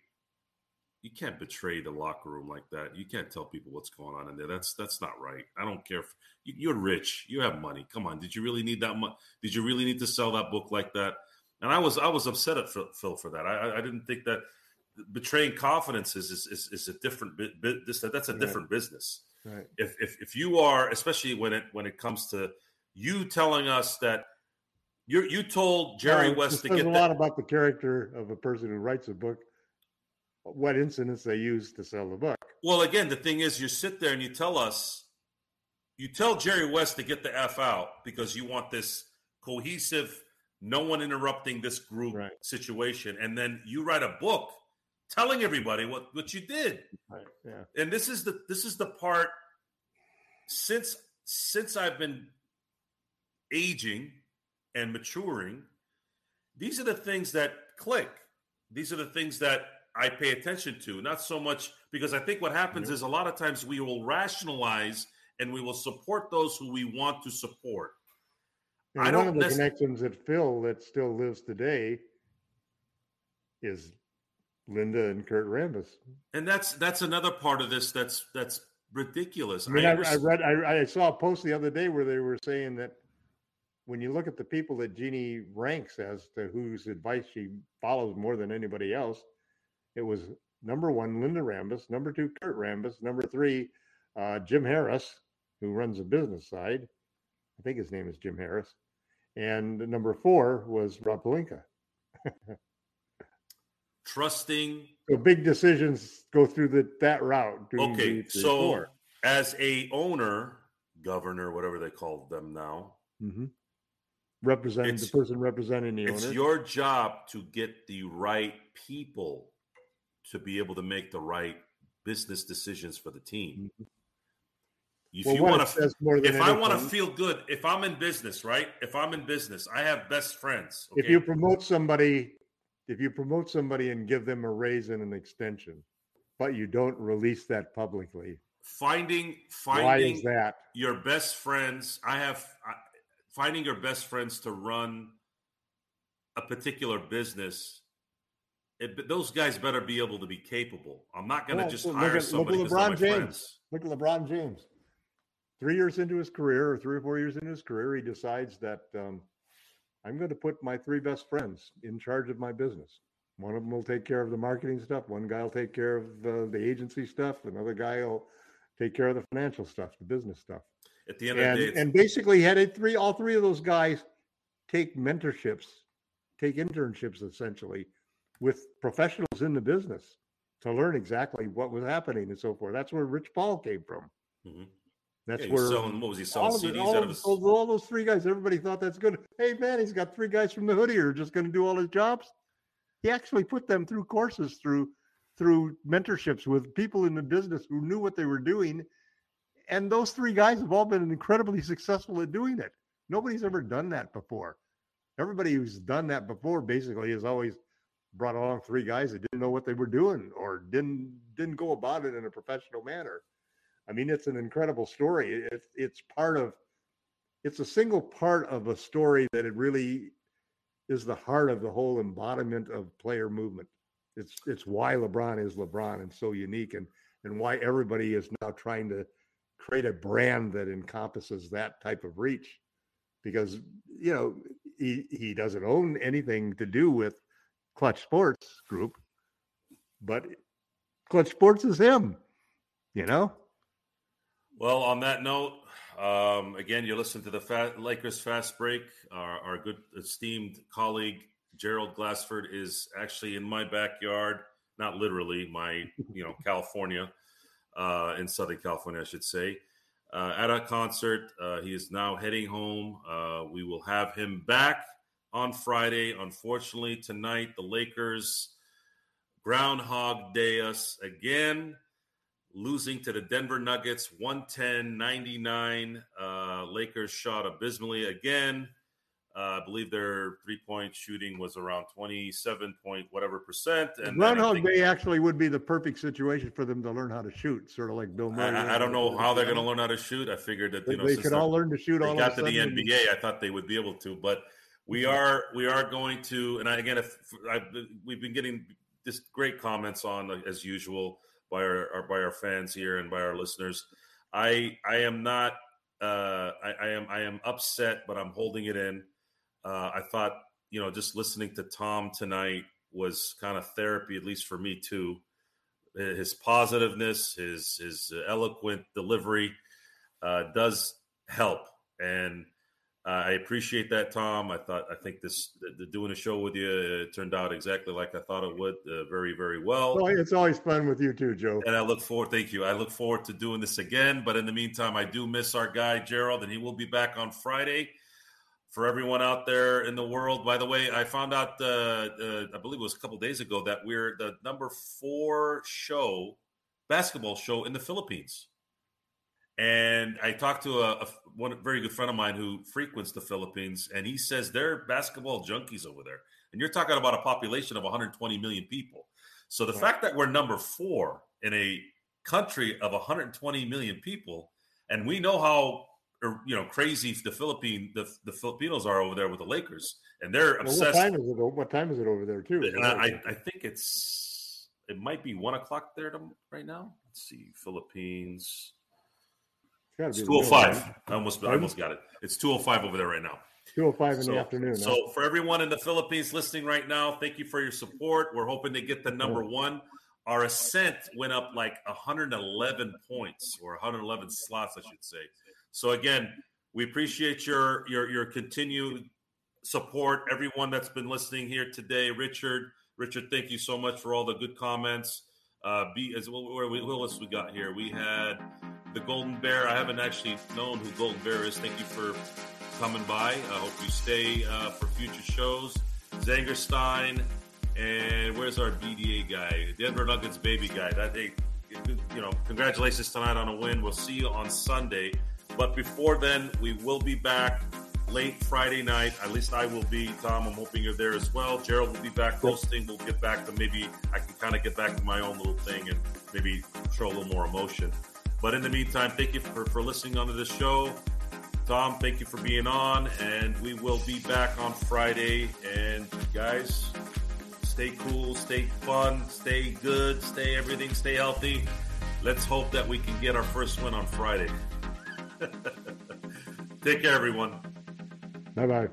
you can't betray the locker room like that. You can't tell people what's going on in there. That's that's not right. I don't care if you're rich, you have money. Come on, did you really need that much? Did you really need to sell that book like that? And I was I was upset at Phil for that. I I didn't think that betraying confidence is is, is, is a different bit. This that's a different right. business. Right. If, if if you are, especially when it when it comes to you telling us that you you told Jerry West to get a lot about the character of a person who writes a book what incidents they use to sell the book. Well, again, the thing is, you sit there and you tell us, you tell Jerry West to get the F out because you want this cohesive, no one interrupting this group right. situation. And then you write a book telling everybody what, what you did. Right. Yeah. And this is the this is the part since since I've been aging and maturing, these are the things that click. These are the things that I pay attention to, not so much because I think what happens is a lot of times we will rationalize and we will support those who we want to support. And I one of the nec- connections that Phil that still lives today is Linda and Kurt Rambis. And that's that's another part of this that's that's ridiculous. I mean, I, I, I read I, I saw a post the other day where they were saying that when you look at the people that Jeanie ranks as to whose advice she follows more than anybody else, it was number one, Linda Rambis, number two, Kurt Rambis, number three, uh, Jim Harris, who runs the business side. I think his name is Jim Harris. And number four was Rob Pelinka. trusting. So big decisions go through the, that route. Okay, so four. as a owner, governor, whatever they call them now, Mhm. representing the person representing the it's owner. It's your job to get the right people to be able to make the right business decisions for the team. If Mm-hmm. Well, you want more if I want to feel good, if I'm in business, right? If I'm in business, I have best friends. if you promote somebody, if you promote somebody and give them a raise and an extension, but you don't release that publicly, finding finding that? your best friends i have finding your best friends to run a particular business it, but those guys better be able to be capable i'm not going to Well, just look hire at- somebody look at because they're my LeBron James. friends Look at LeBron James. Three years into his career, or three or four years into his career, he decides that um, I'm going to put my three best friends in charge of my business. One of them will take care of the marketing stuff. One guy will take care of uh, the agency stuff. Another guy will take care of the financial stuff, the business stuff. at the end and, of the day and basically had it three all three of those guys take mentorships take internships essentially with professionals in the business to learn exactly what was happening and so forth. That's where rich paul came from. Mhm. that's Yeah, where selling- what was he selling all, CDs all, out of his- those, all those three guys everybody thought that's good. Hey man he's got three guys from the hoodie who are just going to do all his jobs. He actually put them through courses through through mentorships with people in the business who knew what they were doing. And those three guys have all been incredibly successful at doing it. Nobody's ever done that before. Everybody who's done that before basically has always brought along three guys that didn't know what they were doing or didn't didn't go about it in a professional manner. I mean it's an incredible story. It's it's part of it's a single part of a story that it really is the heart of the whole embodiment of player movement. It's it's why lebron is lebron and so unique and and why everybody is now trying to create a brand that encompasses that type of reach. Because you know he he doesn't own anything to do with Klutch Sports Group but Klutch Sports is him you know Well, on that note, um, again, you listen to the Fat Lakers Fast Break. Our, our good esteemed colleague Gerald Glassford is actually in my backyard, not literally, my you know California, uh, in Southern California, I should say, uh, at a concert. Uh, he is now heading home. Uh, we will have him back on Friday. Unfortunately, tonight the Lakers Groundhog Day us again losing to the Denver Nuggets 110 99. Uh, Lakers shot abysmally again. Uh, I believe their three point shooting was around 27 point whatever percent. And Groundhog Day actually would be the perfect situation for them to learn how to shoot, sort of like Bill Murray. I- I don't know how they're going to learn how to shoot. I figured that They, you know they could all learn to shoot they all got to the. NBA. I thought they would be able to, but we are we are going to. And I, again, if I, we've been getting just great comments on as usual by our, our by our fans here and by our listeners. I I am not. Uh, I, I am I am upset, but I'm holding it in. Uh, I thought you know just listening to Tom tonight was kind of therapy, at least for me too. His positiveness, his his eloquent delivery uh, does help, and I appreciate that, Tom. I thought I think this the, the doing a show with you it turned out exactly like I thought it would, uh, very very well. Well, it's always fun with you too, Joe. And I look forward, thank you. I look forward to doing this again. But in the meantime, I do miss our guy Gerald, and he will be back on Friday. For everyone out there in the world, by the way, I found out, uh, uh, I believe it was a couple days ago, that we're the number four show, basketball show in the Philippines. And I talked to a, a one very good friend of mine who frequents the Philippines, and he says they're basketball junkies over there. And you're talking about a population of 120 million people. So the fact that we're number four in a country of 120 million people, and we know how er, you know crazy the Philippine the, the Filipinos are over there with the Lakers, and they're Well, what obsessed. time is it? What time is it over there too? and I, I- I think it's it might be one o'clock there to, right now. Let's see, Philippines. Gotta It's be two oh middle, I almost I almost got it. It's two oh five over there right now. 205 in So- the afternoon. huh? So for everyone in the Philippines listening right now, thank you for your support. We're hoping to get the number one. Our ascent went up like 111 points or 111 slots, I should say. So again, we appreciate your your your continued support. Everyone that's been listening here today, Richard, Richard, thank you so much for all the good comments. Uh, B as well. Where we, who else we got here? We had the Golden Bear. I haven't actually known who Golden Bear is. Thank you for coming by. I hope you stay uh, for future shows. Zangerstein, and where's our BDA guy? Denver Nuggets baby guy. That hey, you know, congratulations tonight on a win. We'll see you on Sunday. But before then, we will be back late Friday night. At least I will be. Tom, I'm hoping you're there as well. Gerald will be back hosting. We'll get back to maybe I can kind of get back to my own little thing and maybe show a little more emotion. But in the meantime, thank you for, for listening onto this show. Tom, thank you for being on, and we will be back on Friday. And guys, stay cool, stay fun, stay good, stay everything, stay healthy. Let's hope that we can get our first win on Friday. Take care, everyone. Bye bye.